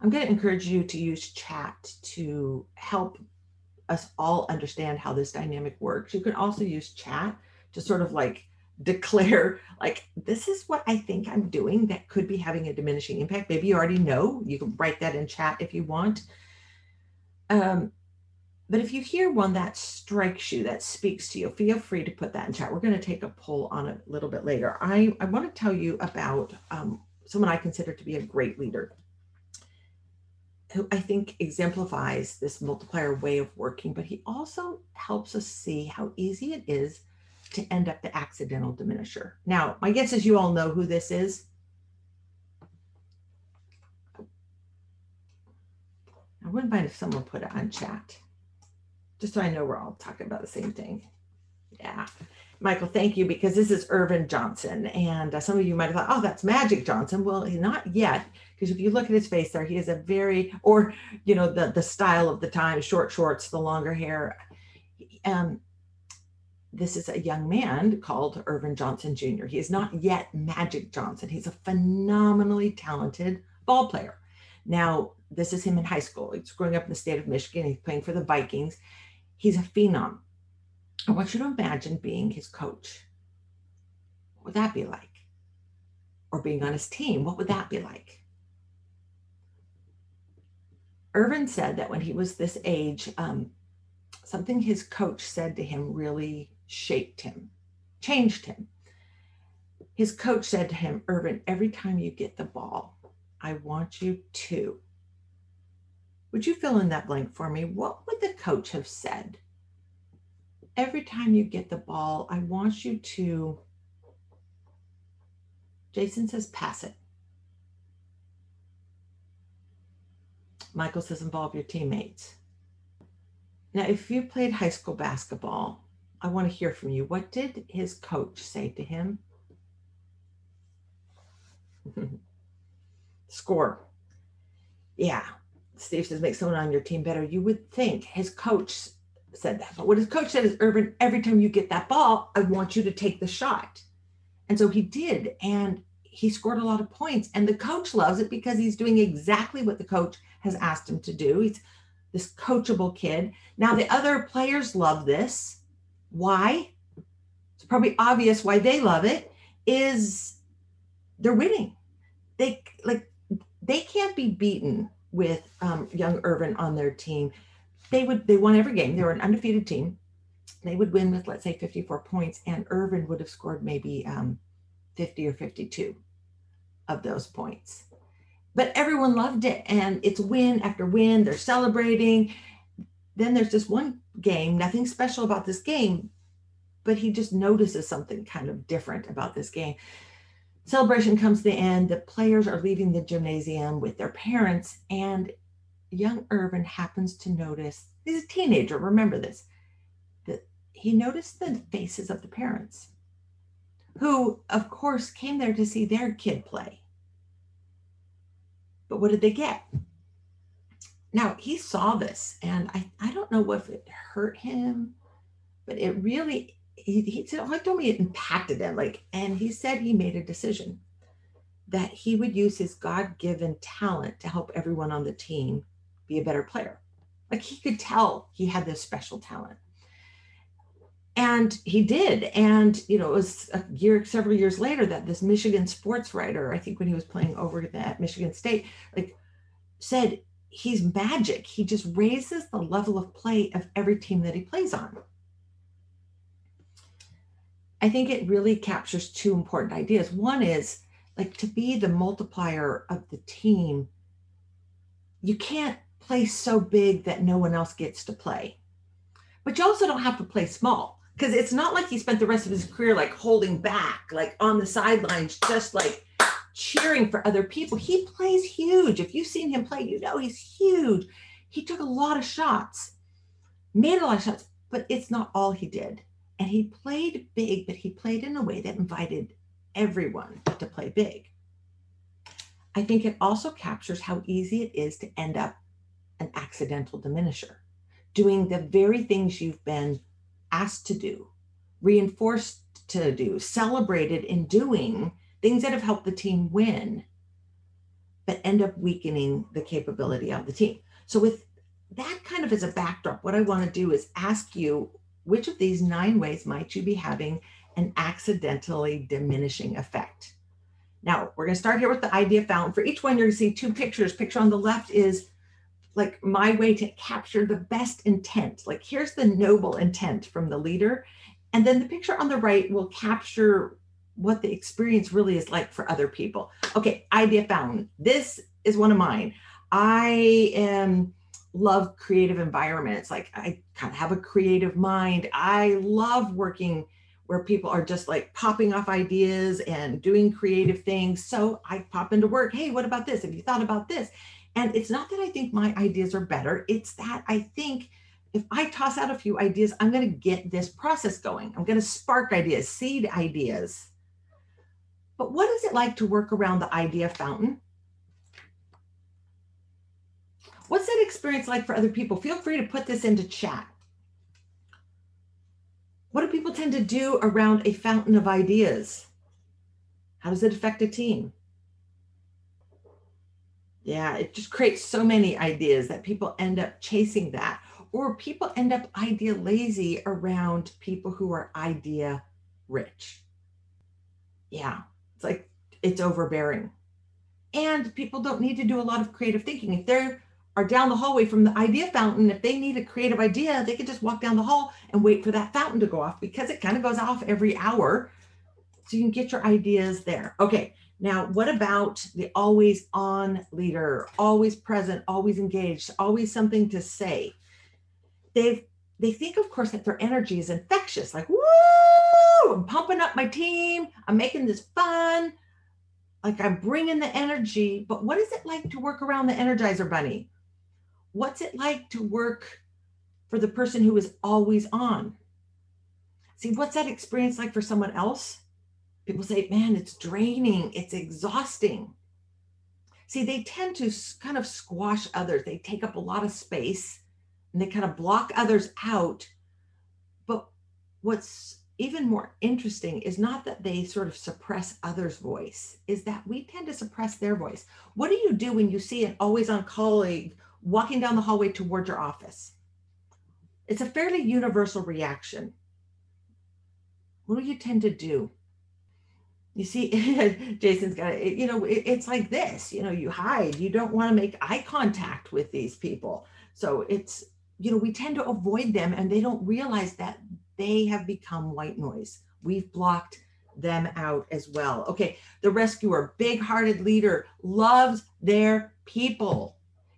I'm going to encourage you to use chat to help us all understand how this dynamic works. You can also use chat to sort of like declare like this is what i think i'm doing that could be having a diminishing impact. Maybe you already know. You can write that in chat if you want. Um, but if you hear one that strikes you that speaks to you feel free to put that in chat. We're going to take a poll on it a little bit later. I, I want to tell you about um, someone i consider to be a great leader who i think exemplifies this multiplier way of working but he also helps us see how easy it is to end up the accidental diminisher. Now, my guess is you all know who this is. I wouldn't mind if someone put it on chat, just so I know we're all talking about the same thing. Yeah. Michael, thank you, because this is Earvin Johnson. And uh, some of you might have thought, oh, that's Magic Johnson. Well, not yet, because if you look at his face there, he is a very, or, you know, the, the style of the time, short shorts, the longer hair. Um, this is a young man called Earvin Johnson Jr. He is not yet Magic Johnson. He's a phenomenally talented ball player. Now, this is him in high school. He's growing up in the state of Michigan. He's playing for the Vikings. He's a phenom. I want you to imagine being his coach. What would that be like? Or being on his team, what would that be like? Earvin said that when he was this age, um, something his coach said to him really shaped him, changed him. His coach said to him, Earvin, every time you get the ball, I want you to. Would you fill in that blank for me? What would the coach have said? Every time you get the ball, I want you to. Jason says, pass it. Michael says, involve your teammates. Now, if you played high school basketball, I want to hear from you. What did his coach say to him? Score. Yeah. Steve says, make someone on your team better. You would think his coach said that. But what his coach said is, Earvin, every time you get that ball, I want you to take the shot. And so he did. And he scored a lot of points. And the coach loves it because he's doing exactly what the coach has asked him to do. He's this coachable kid. Now, the other players love this. Why? It's probably obvious why they love it is they're winning. They like they can't be beaten with um, young Earvin on their team. They would they won every game. They were an undefeated team. They would win with let's say 54 points, and Earvin would have scored maybe um, 50 or 52 of those points but everyone loved it and it's win after win they're celebrating then there's this one game nothing special about this game but he just notices something kind of different about this game celebration comes to the end the players are leaving the gymnasium with their parents and young earvin happens to notice he's a teenager remember this that he noticed the faces of the parents who of course came there to see their kid play but what did they get? Now he saw this, and I, I don't know if it hurt him, but it really he, oh, he told me it impacted him. Like, and he said he made a decision that he would use his God-given talent to help everyone on the team be a better player. Like he could tell he had this special talent. And he did. And, you know, it was a year, several years later that this Michigan sports writer, I think when he was playing over at Michigan State, like said, he's magic. He just raises the level of play of every team that he plays on. I think it really captures two important ideas. One is like to be the multiplier of the team, you can't play so big that no one else gets to play. But you also don't have to play small because it's not like he spent the rest of his career like holding back, like on the sidelines, just like cheering for other people. He plays huge. If you've seen him play, you know he's huge. He took a lot of shots, made a lot of shots, but it's not all he did. And he played big, but he played in a way that invited everyone to play big. I think it also captures how easy it is to end up an accidental diminisher, doing the very things you've been asked to do, reinforced to do, celebrated in doing things that have helped the team win, but end up weakening the capability of the team. So, with that kind of as a backdrop, what I want to do is ask you which of these nine ways might you be having an accidentally diminishing effect? Now, we're going to start here with the idea fountain. For each one, you're going to see two pictures. Picture on the left is like my way to capture the best intent. Like here's the noble intent from the leader. And then the picture on the right will capture what the experience really is like for other people. Okay, idea found. This is one of mine. I am love creative environments. Like I kind of have a creative mind. I love working where people are just like popping off ideas and doing creative things. So I pop into work. Hey, what about this? Have you thought about this? And it's not that I think my ideas are better, it's that I think if I toss out a few ideas, I'm going to get this process going. I'm going to spark ideas, seed ideas. But what is it like to work around the idea fountain? What's that experience like for other people? Feel free to put this into chat. What do people tend to do around a fountain of ideas? How does it affect a team? Yeah, it just creates so many ideas that people end up chasing that. Or people end up idea lazy around people who are idea rich. Yeah, it's like it's overbearing. And people don't need to do a lot of creative thinking. If they're are down the hallway from the idea fountain. If they need a creative idea, they can just walk down the hall and wait for that fountain to go off because it kind of goes off every hour. So you can get your ideas there. Okay. Now, what about the always on leader, always present, always engaged, always something to say? They've they think, of course, that their energy is infectious, like, woo, I'm pumping up my team, I'm making this fun, like I'm bringing the energy. But what is it like to work around the Energizer Bunny? What's it like to work for the person who is always on? See, what's that experience like for someone else? People say, man, it's draining, it's exhausting. See, they tend to kind of squash others, they take up a lot of space and they kind of block others out. But what's even more interesting is not that they sort of suppress others' voice, is that we tend to suppress their voice. What do you do when you see an always on colleague walking down the hallway towards your office. It's a fairly universal reaction. What do you tend to do? You see, Jason's got it. You know, it, it's like this. You know, you hide. You don't want to make eye contact with these people. So it's, you know, we tend to avoid them and they don't realize that they have become white noise. We've blocked them out as well. Okay, the rescuer, big hearted leader, loves their people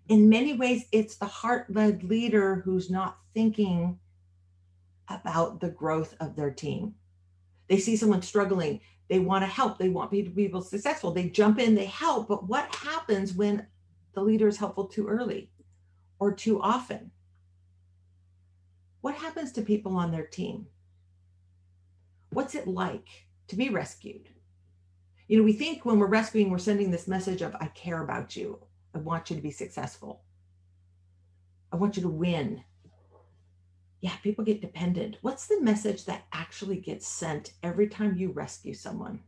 in many ways, it's the heart led leader who's not thinking about the growth of their team. They see someone struggling, they want to help, they want people to be successful, they jump in, they help. But what happens when the leader is helpful too early or too often? What happens to people on their team? What's it like to be rescued? You know, we think when we're rescuing, we're sending this message of, I care about you, I want you to be successful. I want you to win. Yeah, people get dependent. What's the message that actually gets sent every time you rescue someone?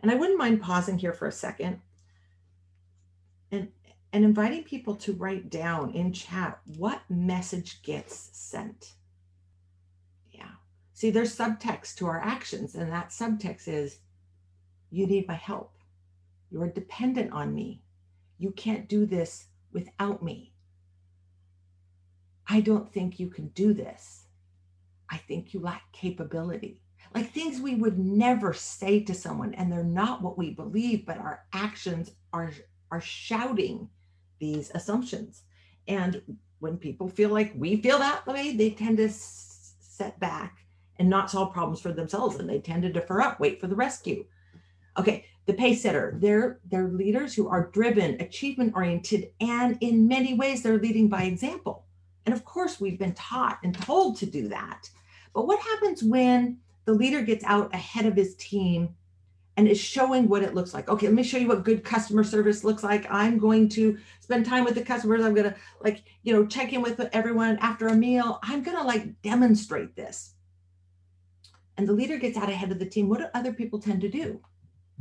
And I wouldn't mind pausing here for a second and, and inviting people to write down in chat what message gets sent. Yeah. See, there's subtext to our actions, and that subtext is you need my help. You are dependent on me. You can't do this without me. I don't think you can do this. I think you lack capability. Like things we would never say to someone, and they're not what we believe, but our actions are, are shouting these assumptions. And when people feel like we feel that way, they tend to set back and not solve problems for themselves. And they tend to defer up, wait for the rescue. Okay, the pace setter they're they're leaders who are driven achievement oriented and in many ways they're leading by example and of course we've been taught and told to do that but what happens when the leader gets out ahead of his team and is showing what it looks like. Okay let me show you what good customer service looks like. I'm going to spend time with the customers. I'm going to like you know check in with everyone after a meal. I'm going to like demonstrate this. And the leader gets out ahead of the team. What do other people tend to do?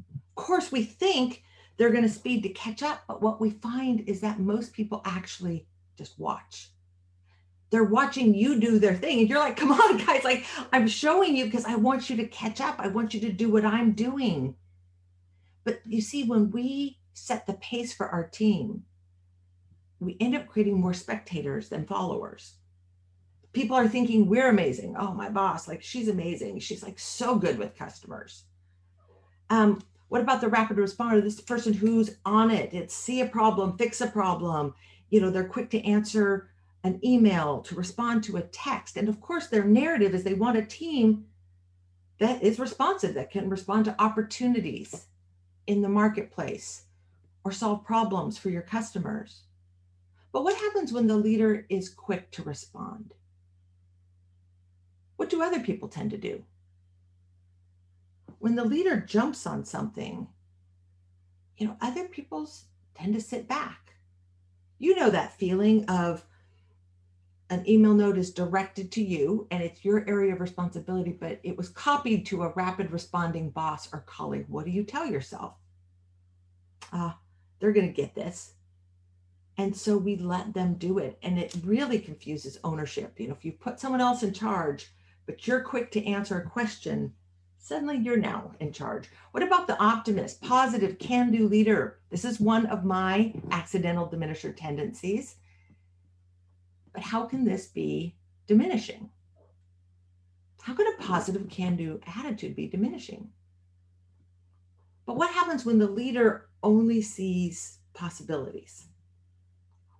Of course, we think they're going to speed to catch up, but what we find is that most people actually just watch. They're watching you do their thing, and you're like, come on, guys, like I'm showing you because I want you to catch up. I want you to do what I'm doing. But you see, when we set the pace for our team, we end up creating more spectators than followers. People are thinking we're amazing. Oh, my boss, like she's amazing. She's like so good with customers. Um, what about the rapid responder? This person who's on it. It's see a problem, fix a problem. You know, they're quick to answer an email, to respond to a text. And of course, their narrative is they want a team that is responsive, that can respond to opportunities in the marketplace or solve problems for your customers. But what happens when the leader is quick to respond? What do other people tend to do? when the leader jumps on something, you know, other people tend to sit back. You know that feeling of an email note is directed to you and it's your area of responsibility, but it was copied to a rapid responding boss or colleague. What do you tell yourself? Ah, uh, they're going to get this. And so we let them do it. And it really confuses ownership. You know, if you put someone else in charge, but you're quick to answer a question, Suddenly you're now in charge. What about the optimist, positive, can do leader? This is one of my accidental diminisher tendencies. But how can this be diminishing? How could a positive can do attitude be diminishing? But what happens when the leader only sees possibilities?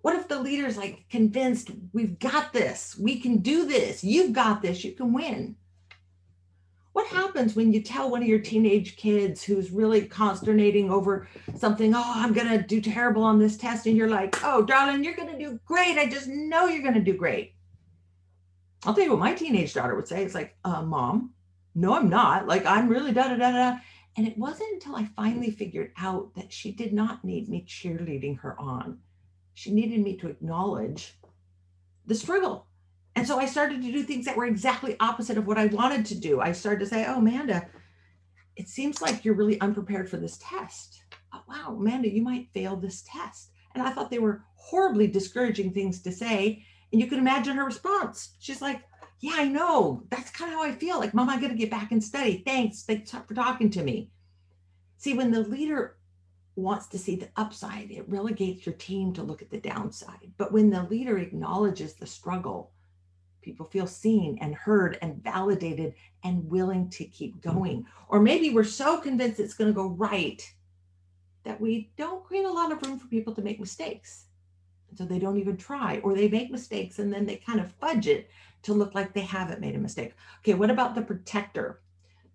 What if the leader's like convinced we've got this, we can do this, you've got this, you can win? What happens when you tell one of your teenage kids who's really consternating over something, oh, I'm going to do terrible on this test, and you're like, oh, darling, you're going to do great. I just know you're going to do great. I'll tell you what my teenage daughter would say. It's like, uh, mom, no, I'm not. Like, I'm really da da da da. And it wasn't until I finally figured out that she did not need me cheerleading her on. She needed me to acknowledge the struggle. And so I started to do things that were exactly opposite of what I wanted to do. I started to say, Oh, Amanda, it seems like you're really unprepared for this test. Oh, wow, Amanda, you might fail this test. And I thought they were horribly discouraging things to say. And you can imagine her response. She's like, Yeah, I know. That's kind of how I feel. Like, Mom, I got to get back and study. Thanks. Thanks for talking to me. See, when the leader wants to see the upside, it relegates your team to look at the downside. But when the leader acknowledges the struggle, people feel seen and heard and validated and willing to keep mm-hmm. going. Or maybe we're so convinced it's going to go right that we don't create a lot of room for people to make mistakes. So they don't even try or they make mistakes and then they kind of fudge it to look like they haven't made a mistake. Okay what about the protector?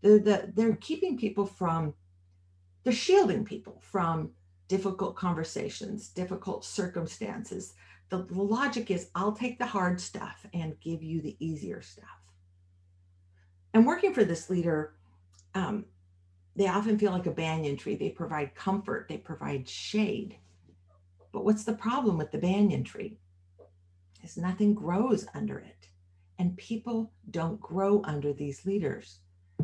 The, the, they're keeping people from they're shielding people from difficult conversations difficult circumstances the, logic is i'll take the hard stuff and give you the easier stuff and working for this leader um, they often feel like a banyan tree they provide comfort they provide shade but what's the problem with the banyan tree? Is nothing grows under it. And people don't grow under these leaders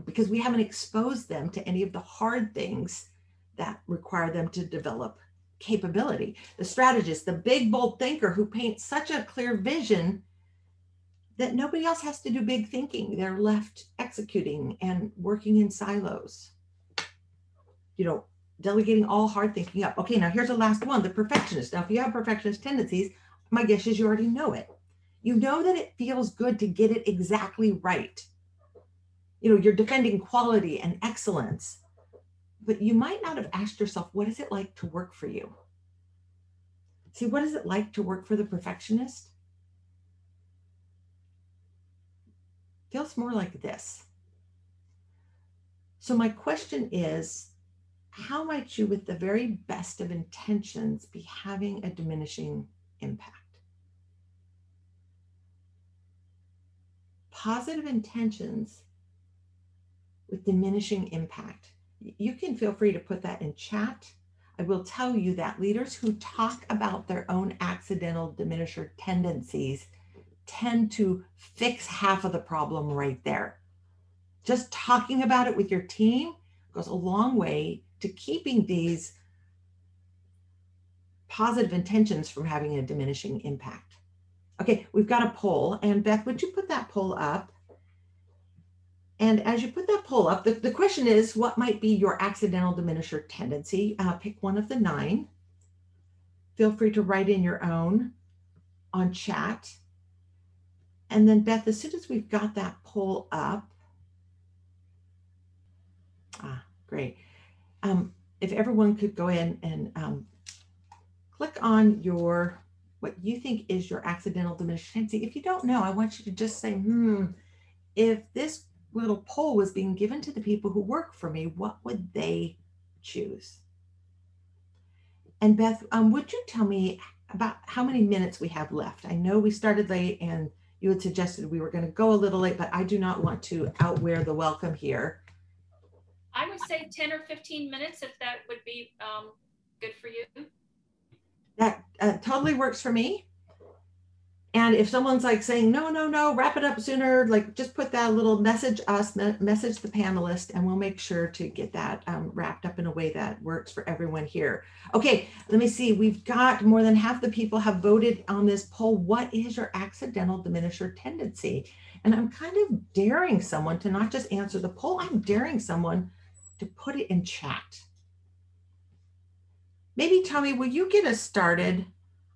because we haven't exposed them to any of the hard things that require them to develop capability. The strategist, the big, bold thinker who paints such a clear vision that nobody else has to do big thinking. They're left executing and working in silos. You know, delegating all hard thinking up. Okay, now here's the last one the perfectionist. Now, if you have perfectionist tendencies, my guess is you already know it. You know that it feels good to get it exactly right. You know, you're defending quality and excellence, but you might not have asked yourself, what is it like to work for you? See, what is it like to work for the perfectionist? Feels more like this. So, my question is how might you, with the very best of intentions, be having a diminishing impact? Positive intentions with diminishing impact. You can feel free to put that in chat. I will tell you that leaders who talk about their own accidental diminisher tendencies tend to fix half of the problem right there. Just talking about it with your team goes a long way to keeping these positive intentions from having a diminishing impact. Okay, we've got a poll. And Beth, would you put that poll up? And as you put that poll up, the, the question is what might be your accidental diminisher tendency? Uh, pick one of the nine. Feel free to write in your own on chat. And then, Beth, as soon as we've got that poll up, ah, great um, if everyone could go in and um, click on your what you think is your accidental diminished tendency. If you don't know, I want you to just say, hmm, if this little poll was being given to the people who work for me, what would they choose? And Beth, um, would you tell me about how many minutes we have left? I know we started late and you had suggested we were going to go a little late, but I do not want to outwear the welcome here. I would say 10 or 15 minutes if that would be um, good for you. That uh, totally works for me. And if someone's like saying, no, no, no, wrap it up sooner, like just put that little message us, message the panelist, and we'll make sure to get that um, wrapped up in a way that works for everyone here. Okay, let me see. We've got more than half the people have voted on this poll. What is your accidental diminisher tendency? And I'm kind of daring someone to not just answer the poll, I'm daring someone to put it in chat. Maybe Tommy, will you get us started?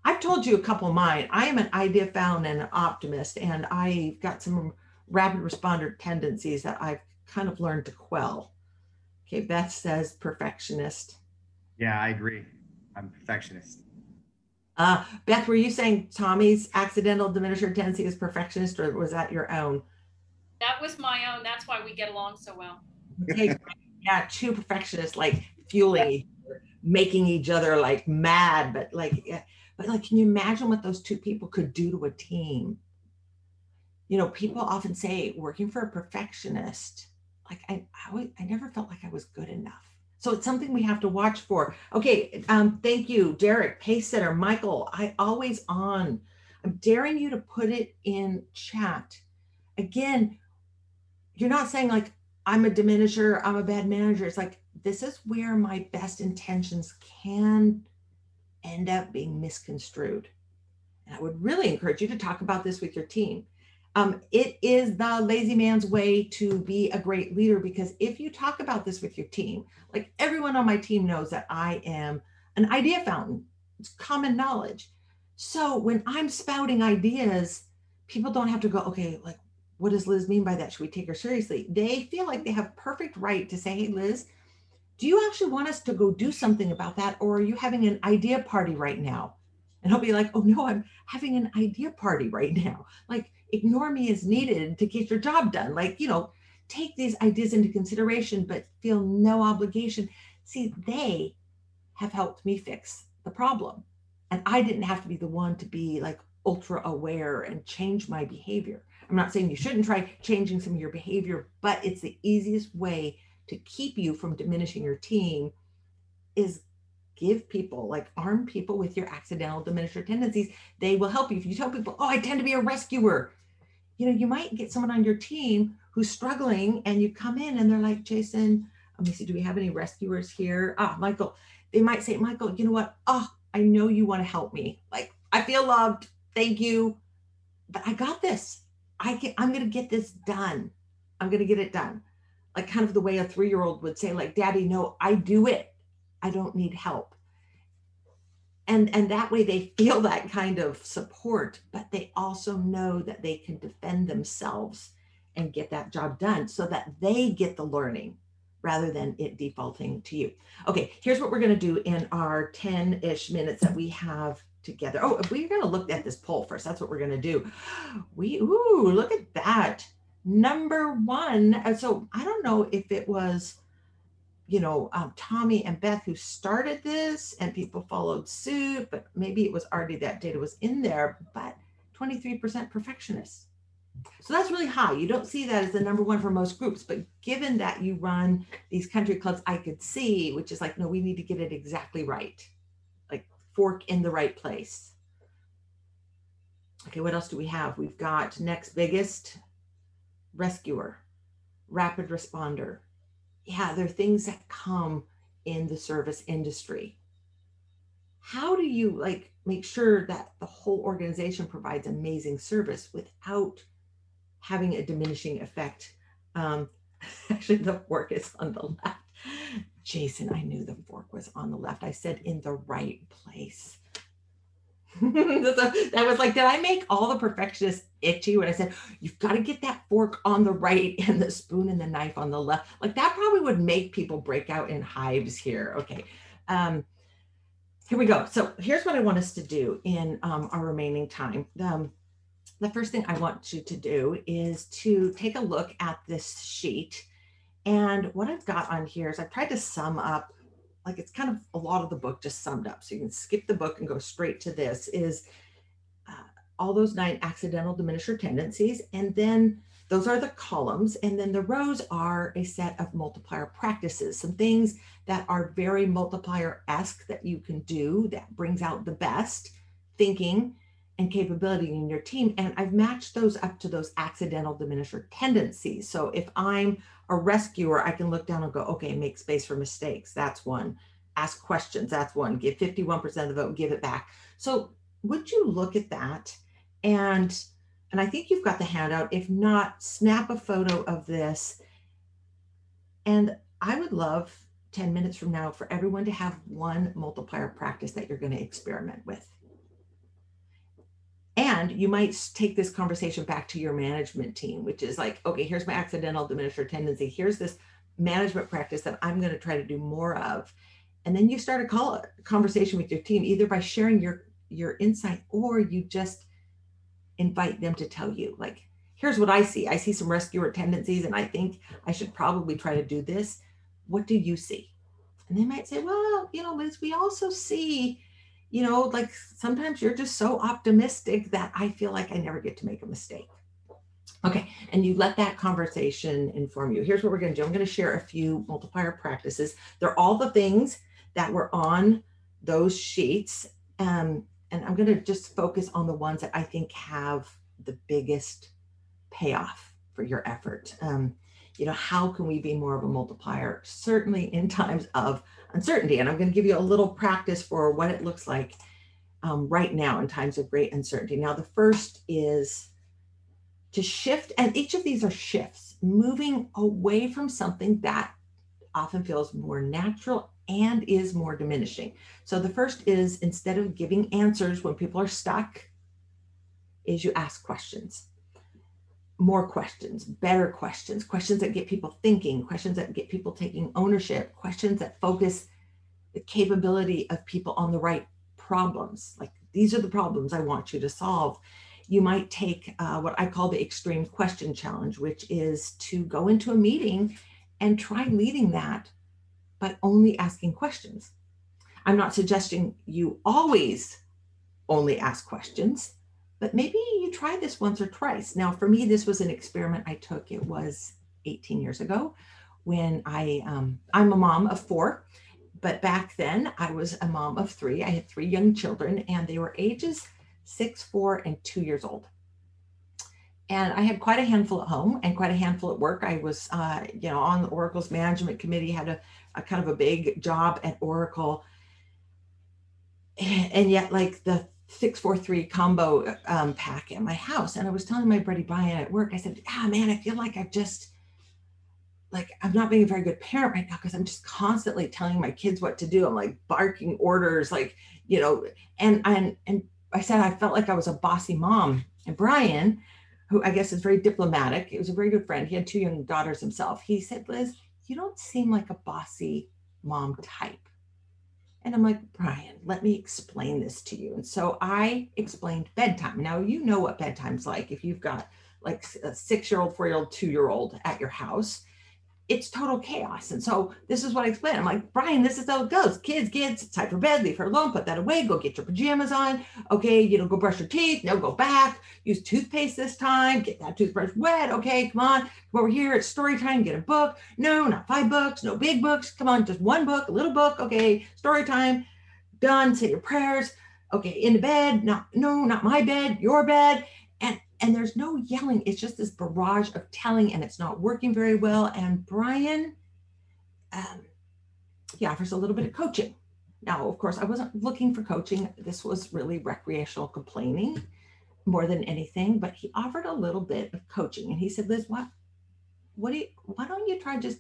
I've told you a couple of mine. I am an idea found and an optimist, and I've got some rapid responder tendencies that I've kind of learned to quell. Okay, Beth says perfectionist. Yeah, I agree. I'm perfectionist. Uh, Beth, were you saying Tommy's accidental diminisher tendency is perfectionist, or was that your own? That was my own. That's why we get along so well. Okay, yeah, two perfectionists like fueling, each other, making each other like mad, but like, yeah, but like, can you imagine what those two people could do to a team? You know, people often say working for a perfectionist, like I, I, always- I never felt like I was good enough. So it's something we have to watch for. Okay, um, thank you, Derek, pace setter, Michael. I always on. I'm daring you to put it in chat. Again, you're not saying like I'm a diminisher, I'm a bad manager. It's like this is where my best intentions can end up being misconstrued. And I would really encourage you to talk about this with your team. Um, it is the lazy man's way to be a great leader because if you talk about this with your team, like everyone on my team knows that I am an idea fountain, it's common knowledge. So when I'm spouting ideas, people don't have to go, okay, like, what does Liz mean by that? Should we take her seriously? They feel like they have perfect right to say, hey, Liz, do you actually want us to go do something about that? Or are you having an idea party right now? And I'll be like, oh no, I'm having an idea party right now. Like, ignore me as needed to get your job done. Like, you know, take these ideas into consideration, but feel no obligation. See, they have helped me fix the problem. And I didn't have to be the one to be like ultra aware and change my behavior. I'm not saying you shouldn't try changing some of your behavior, but it's the easiest way to keep you from diminishing your team is give people like arm people with your accidental diminisher tendencies. They will help you. If you tell people oh i tend to be a rescuer you know you might get someone on your team who's struggling and you come in and they're like jason let me see do we have any rescuers here? Ah michael. They might say michael you know what? Oh i know you want to help me. Like i feel loved. Thank you. But i got this. I can i'm going to get this done. I'm going to get it done like kind of the way a three year old would say like daddy no i do it. I don't need help. And and that way they feel that kind of support but they also know that they can defend themselves and get that job done so that they get the learning rather than it defaulting to you. Okay here's what we're going to do in our 10-ish minutes that we have together. Oh we're going to look at this poll first. That's what we're going to do. We ooh look at that number one so i don't know if it was you know, um, Tommy and Beth who started this and people followed suit, but maybe it was already that data was in there, but 23% perfectionists. So that's really high. You don't see that as the number one for most groups, but given that you run these country clubs, I could see, which is like, no, we need to get it exactly right, like fork in the right place. Okay, what else do we have? We've got next biggest rescuer, rapid responder, yeah, there are things that come in the service industry. How do you like make sure that the whole organization provides amazing service without having a diminishing effect? Um, actually, the fork is on the left. Jason, I knew the fork was on the left. I said in the right place. that was like, did I make all the perfectionists itchy when I said, you've got to get that fork on the right and the spoon and the knife on the left? Like that probably would make people break out in hives here. Okay. Um, here we go. So here's what I want us to do in um, our remaining time. Um, the first thing I want you to do is to take a look at this sheet. And what I've got on here is I've tried to sum up like it's kind of a lot of the book just summed up. So you can skip the book and go straight to this is uh, all those nine accidental diminisher tendencies. And then those are the columns. And then the rows are a set of multiplier practices, some things that are very multiplier-esque that you can do that brings out the best thinking and capability in your team. And I've matched those up to those accidental diminisher tendencies. So if I'm a rescuer, I can look down and go, okay, make space for mistakes. That's one. Ask questions. That's one. Give 51% of the vote, give it back. So would you look at that and and I think you've got the handout. If not, snap a photo of this. And I would love 10 minutes from now for everyone to have one multiplier practice that you're going to experiment with. And you might take this conversation back to your management team, which is like, okay, here's my accidental diminisher tendency. Here's this management practice that I'm going to try to do more of. And then you start a call a conversation with your team, either by sharing your your insight or you just invite them to tell you, like, here's what I see. I see some rescuer tendencies, and I think I should probably try to do this. What do you see? And they might say, well, you know, Liz, we also see you know, like sometimes you're just so optimistic that I feel like I never get to make a mistake. Okay, and you let that conversation inform you. Here's what we're going to do I'm going to share a few multiplier practices. They're all the things that were on those sheets. Um, and I'm going to just focus on the ones that I think have the biggest payoff for your effort. Um, you know, how can we be more of a multiplier? Certainly in times of uncertainty. And I'm going to give you a little practice for what it looks like um, right now in times of great uncertainty. Now, the first is to shift, and each of these are shifts, moving away from something that often feels more natural and is more diminishing. So the first is instead of giving answers when people are stuck, is you ask questions more questions, better questions, questions that get people thinking, questions that get people taking ownership, questions that focus the capability of people on the right problems. Like these are the problems I want you to solve. You might take uh, what I call the extreme question challenge, which is to go into a meeting and try leading that by only asking questions. I'm not suggesting you always only ask questions but maybe you try this once or twice. Now, for me, this was an experiment I took. It was 18 years ago when I, um, I'm a mom of four, but back then I was a mom of three. I had three young children and they were ages six, four, and two years old. And I had quite a handful at home and quite a handful at work. I was, uh, you know, on the Oracle's management committee, had a, a kind of a big job at Oracle. And yet, like the 643 combo um, pack at my house. And I was telling my buddy Brian at work, I said, ah, man, I feel like I've just, like, I'm not being a very good parent right now because I'm just constantly telling my kids what to do. I'm like barking orders, like, you know, and, and, and I said, I felt like I was a bossy mom. And Brian, who I guess is very diplomatic, he was a very good friend. He had two young daughters himself. He said, Liz, you don't seem like a bossy mom type. And I'm like, Brian, let me explain this to you. And so I explained bedtime. Now, you know what bedtime's like if you've got like a six year old, four year old, two year old at your house it's total chaos. And so this is what I explain. I'm like, Brian, this is how it goes. Kids, kids, it's time for bed, leave her alone, put that away, go get your pajamas on. Okay, you know, go brush your teeth. No, go back. Use toothpaste this time. Get that toothbrush wet. Okay, come on. Come over here. It's story time. Get a book. No, not five books, no big books. Come on, just one book, a little book. Okay, story time. Done. Say your prayers. Okay, into bed. Not no, not my bed, your bed. And there's no yelling. It's just this barrage of telling and it's not working very well. And brian um, he offers a little bit of coaching. Now of course i wasn't looking for coaching. This was really recreational complaining more than anything but he offered a little bit of coaching. And he said liz what what do you why don't you try just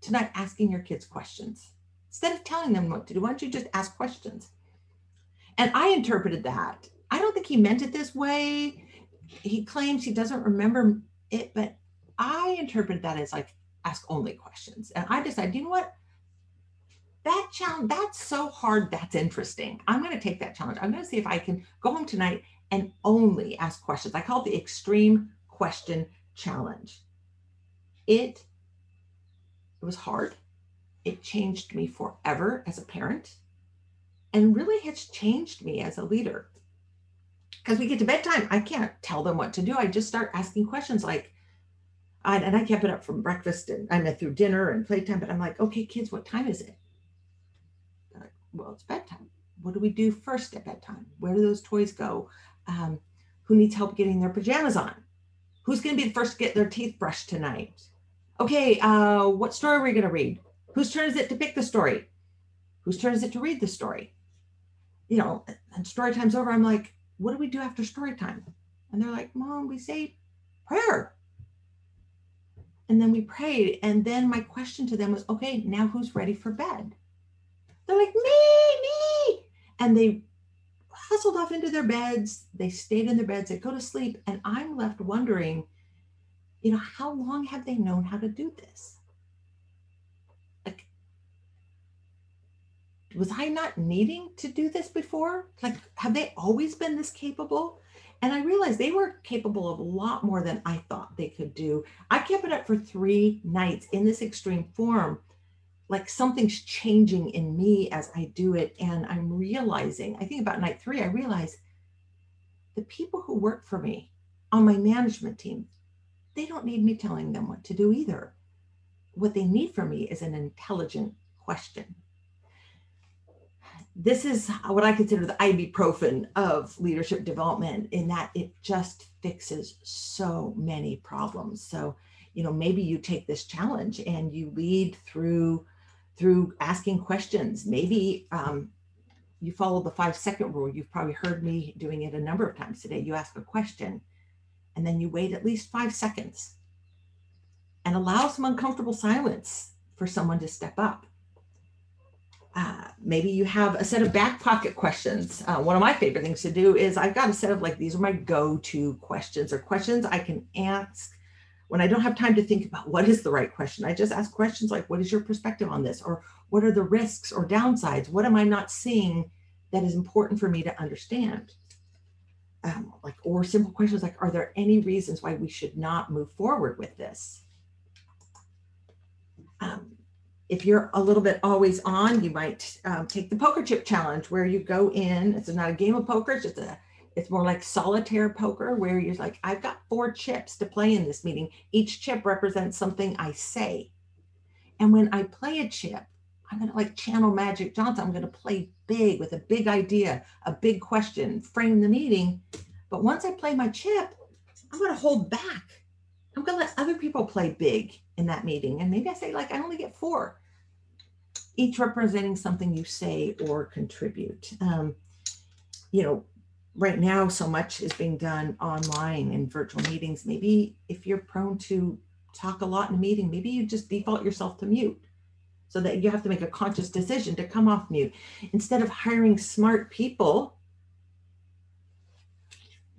tonight asking your kids questions? Instead of telling them what to do why don't you just ask questions? And i interpreted that. I don't think he meant it this way he claims he doesn't remember it, but I interpret that as like ask only questions. And I decided, you know what? That challenge, that's so hard. That's interesting. I'm going to take that challenge. I'm going to see if I can go home tonight and only ask questions. I call it the extreme question challenge. It, it was hard. It changed me forever as a parent and really has changed me as a leader because we get to bedtime, I can't tell them what to do. I just start asking questions like, and I kept it up from breakfast and I mean through dinner and playtime, but I'm like, okay, kids, what time is it? Like, well, it's bedtime. What do we do first at bedtime? Where do those toys go? Um, who needs help getting their pajamas on? Who's going to be the first to get their teeth brushed tonight? Okay, uh, what story are we going to read? Whose turn is it to pick the story? Whose turn is it to read the story? You know, and story time's over. I'm like, what do we do after story time? And they're like, Mom, we say prayer. And then we prayed. And then my question to them was, okay, now who's ready for bed? They're like, me, me. And they hustled off into their beds. They stayed in their beds. They go to sleep. And I'm left wondering, you know, how long have they known how to do this? Like, was I not needing to do this before? Like, have they always been this capable? And I realized they were capable of a lot more than I thought they could do. I kept it up for three nights in this extreme form. Like something's changing in me as I do it. And I'm realizing, I think about night three, I realized the people who work for me on my management team, they don't need me telling them what to do either. What they need from me is an intelligent question this is what I consider the ibuprofen of leadership development in that it just fixes so many problems. So, you know, maybe you take this challenge and you lead through through asking questions. Maybe um, you follow the five second rule. You've probably heard me doing it a number of times today. You ask a question and then you wait at least five seconds and allow some uncomfortable silence for someone to step up uh, maybe you have a set of back pocket questions. Uh, one of my favorite things to do is I've got a set of like these are my go to questions or questions I can ask when I don't have time to think about what is the right question. I just ask questions like, What is your perspective on this? Or what are the risks or downsides? What am I not seeing that is important for me to understand? Um, like, or simple questions like, Are there any reasons why we should not move forward with this? Um, if you're a little bit always on, you might um, take the poker chip challenge where you go in. It's not a game of poker. It's just a, it's more like solitaire poker where you're like, I've got four chips to play in this meeting. Each chip represents something I say. And when I play a chip, I'm going to like channel Magic Johnson. I'm going to play big with a big idea, a big question, frame the meeting. But once I play my chip, I'm going to hold back. I'm going to let other people play big in that meeting. And maybe I say, like, I only get four each representing something you say or contribute. Um, you know, right now, so much is being done online in virtual meetings. Maybe if you're prone to talk a lot in a meeting, maybe you just default yourself to mute so that you have to make a conscious decision to come off mute. Instead of hiring smart people,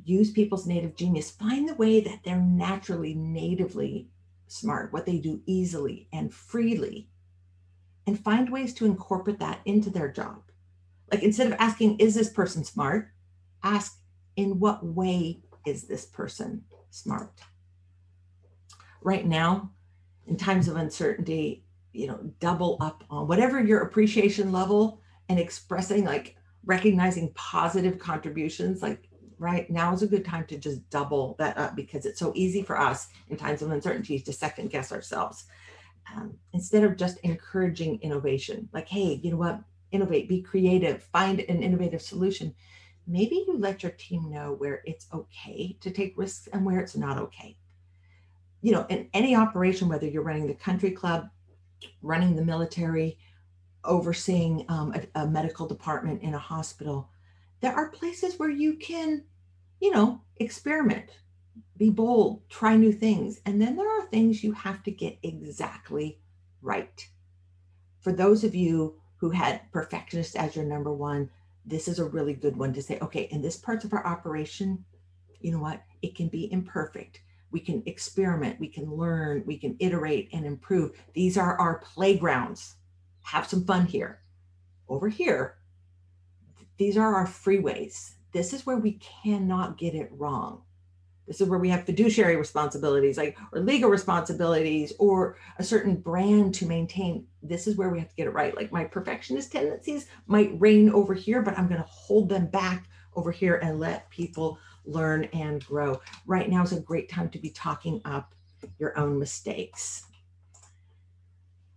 use people's native genius. Find the way that they're naturally, natively smart, what they do easily and freely and find ways to incorporate that into their job. Like instead of asking, is this person smart? Ask, in what way is this person smart? Right now, in times of uncertainty, you know, double up on whatever your appreciation level and expressing like recognizing positive contributions. Like right now is a good time to just double that up because it's so easy for us in times of uncertainty to second guess ourselves um, instead of just encouraging innovation, like, hey, you know what, innovate, be creative, find an innovative solution, maybe you let your team know where it's okay to take risks and where it's not okay. You know, in any operation, whether you're running the country club, running the military, overseeing um, a, a medical department in a hospital, there are places where you can, you know, experiment, be bold, try new things. And then there are things you have to get exactly right. For those of you who had perfectionist as your number one, this is a really good one to say, okay, in this parts of our operation, you know what? It can be imperfect. We can experiment, we can learn, we can iterate and improve. These are our playgrounds. Have some fun here. Over here, these are our freeways. This is where we cannot get it wrong. This is where we have fiduciary responsibilities, like or legal responsibilities, or a certain brand to maintain. This is where we have to get it right. Like my perfectionist tendencies might reign over here, but I'm going to hold them back over here and let people learn and grow. Right now is a great time to be talking up your own mistakes.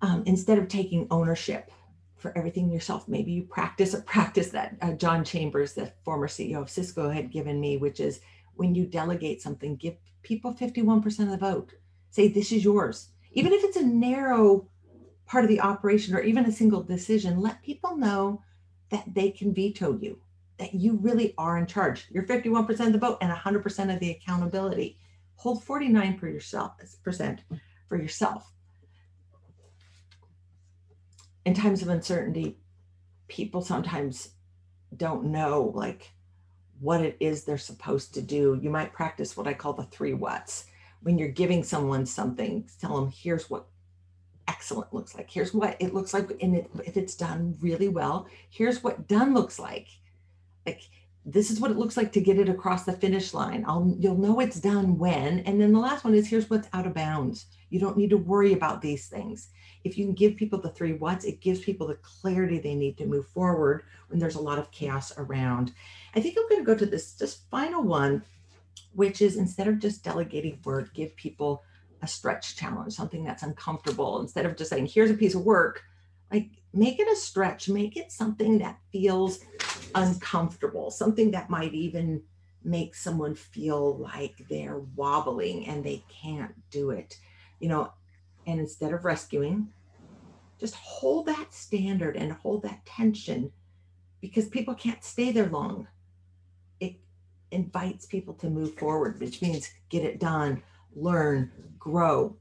Um, instead of taking ownership for everything yourself, maybe you practice a practice that uh, John Chambers, the former CEO of Cisco, had given me, which is when you delegate something, give people 51% of the vote. Say, this is yours. Even if it's a narrow part of the operation or even a single decision, let people know that they can veto you. that you really are in charge. You're 51% of the vote and 100% of the accountability. Hold 49 for yourself percent for yourself. In times of uncertainty, people sometimes don't know like what it is they're supposed to do. You might practice what I call the three whats. When you're giving someone something, tell them, here's what excellent looks like. Here's what it looks like. And it, if it's done really well, here's what done looks like. Like this is what it looks like to get it across the finish line. I'll you'll know it's done when. And then the last one is here's what's out of bounds. You don't need to worry about these things. If you can give people the three whats, it gives people the clarity they need to move forward when there's a lot of chaos around. I think I'm going to go to this just final one, which is instead of just delegating work, give people a stretch challenge, something that's uncomfortable. Instead of just saying, here's a piece of work, like make it a stretch, make it something that feels uncomfortable, something that might even make someone feel like they're wobbling and they can't do it. You know, and instead of rescuing, just hold that standard and hold that tension because people can't stay there long. It invites people to move forward, which means get it done, learn, grow,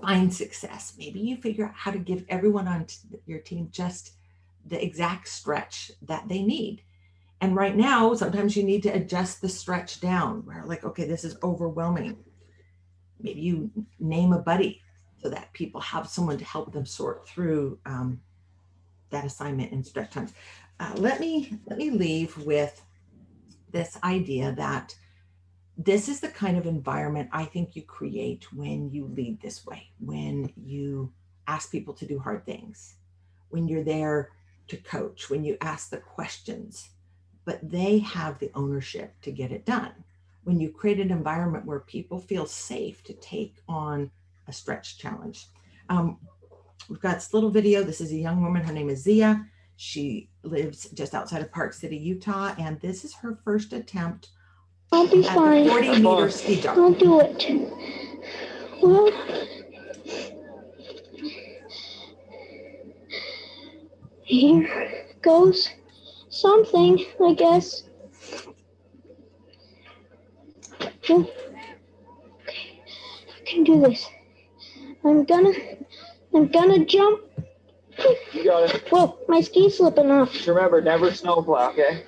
find success. Maybe you figure out how to give everyone on your team just the exact stretch that they need. And right now, sometimes you need to adjust the stretch down where, like, okay, this is overwhelming. Maybe you name a buddy so that people have someone to help them sort through um, that assignment in stretch times. Uh, let me let me leave with this idea that this is the kind of environment I think you create when you lead this way, when you ask people to do hard things, when you're there to coach, when you ask the questions, but they have the ownership to get it done. When you create an environment where people feel safe to take on a stretch challenge. Um, we've got this little video. This is a young woman. Her name is Zia. She lives just outside of Park City, Utah, and this is her first attempt I'll be at fine. the 40 meter ski jump. I'll do it. Well, here goes something, I guess. Oh, Okay, I can do this. I'm gonna, I'm gonna jump. You got it. Whoa, my ski's slipping off. Just remember, never snowplow, okay?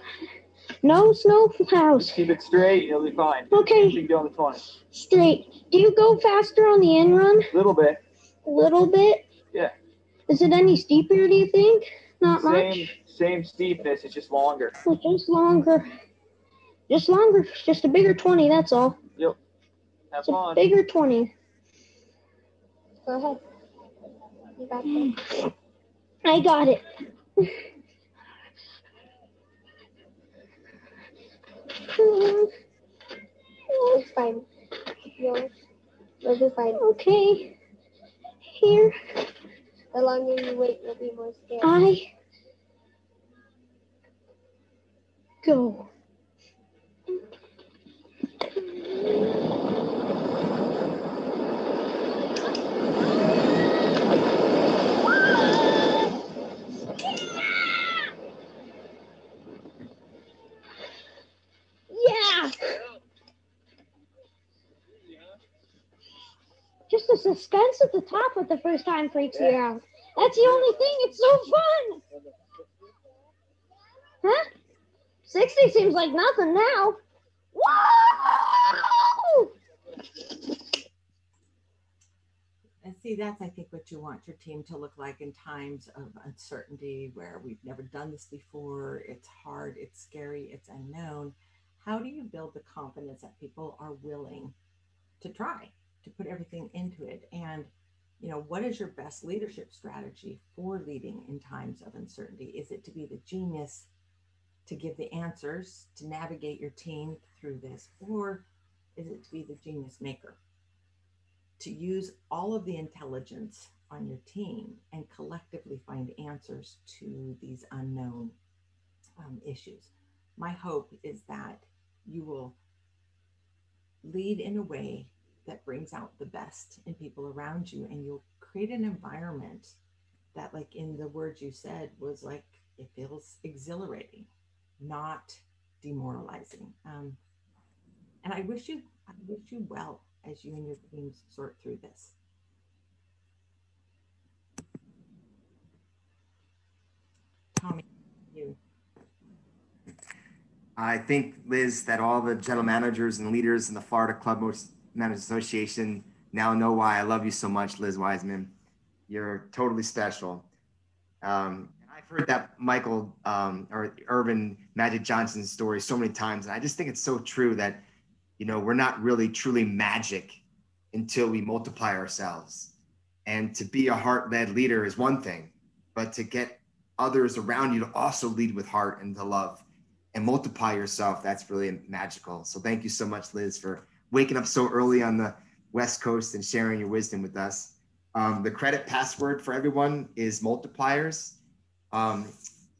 No snow plows. Keep it straight, you'll be fine. Okay. You can go on the 20. Straight. Do you go faster on the in run? A little bit. A little bit? Yeah. Is it any steeper, do you think? Not Same, much? same steepness, it's just longer. Well, just longer. Just longer. Just a bigger 20, that's all. Yep. Have It's a fun. bigger 20. Go ahead. You got it. I got it. It's fine. You'll, you'll be fine. Okay. Here The longer you wait, you'll be more scared. I go. Yeah. Just the suspense at the top at the first time freaks you out. That's the only thing. It's so fun. Huh? 60 seems like nothing now. Whoa! And see, that's, I think, what you want your team to look like in times of uncertainty where we've never done this before. It's hard, it's scary, it's unknown. How do you build the confidence that people are willing to try, to put everything into it? And, you know, what is your best leadership strategy for leading in times of uncertainty? Is it to be the genius to give the answers, to navigate your team through this? Or is it to be the genius maker? to use all of the intelligence on your team and collectively find answers to these unknown um, issues. My hope is that you will lead in a way that brings out the best in people around you and you'll create an environment that like in the words you said was like it feels exhilarating not demoralizing. Um, and I wish you, I wish you well as you and your teams sort through this. Tommy, you. I think, Liz, that all the general managers and leaders in the Florida Club Managers Association now know why I love you so much, Liz Wiseman. You're totally special. Um, I've heard that Michael um, or Earvin Magic Johnson story so many times, and I just think it's so true that you know we're not really truly magic until we multiply ourselves. And to be a heart-led leader is one thing, but to get others around you to also lead with heart and to love and multiply yourself, that's really magical. So thank you so much, Liz, for waking up so early on the West Coast and sharing your wisdom with us. Um, the credit password for everyone is multipliers. Um,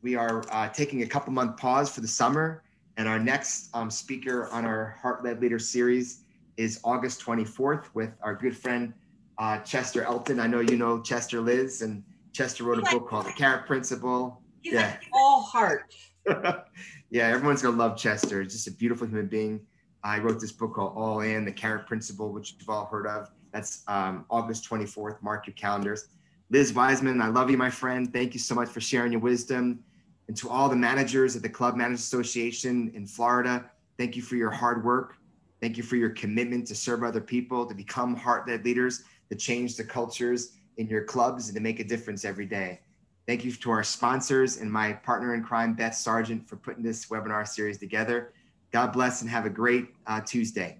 we are uh, taking a couple month pause for the summer, and our next um, speaker on our Heart Led Leader series is August 24th with our good friend uh, Chester Elton. I know you know Chester Liz, and Chester wrote a book called The Carrot Principle. He's yeah. like all heart. yeah, everyone's gonna love Chester. He's just a beautiful human being. I wrote this book called All In, The Carrot Principle, which you've all heard of. That's um, August 24th. Mark your calendars. Liz Wiseman, I love you, my friend. Thank you so much for sharing your wisdom. And to all the managers at the Club Managers Association in Florida, thank you for your hard work. Thank you for your commitment to serve other people, to become heart led leaders, to change the cultures in your clubs, and to make a difference every day. Thank you to our sponsors and my partner in crime, Beth Sargent, for putting this webinar series together. God bless and have a great uh, Tuesday.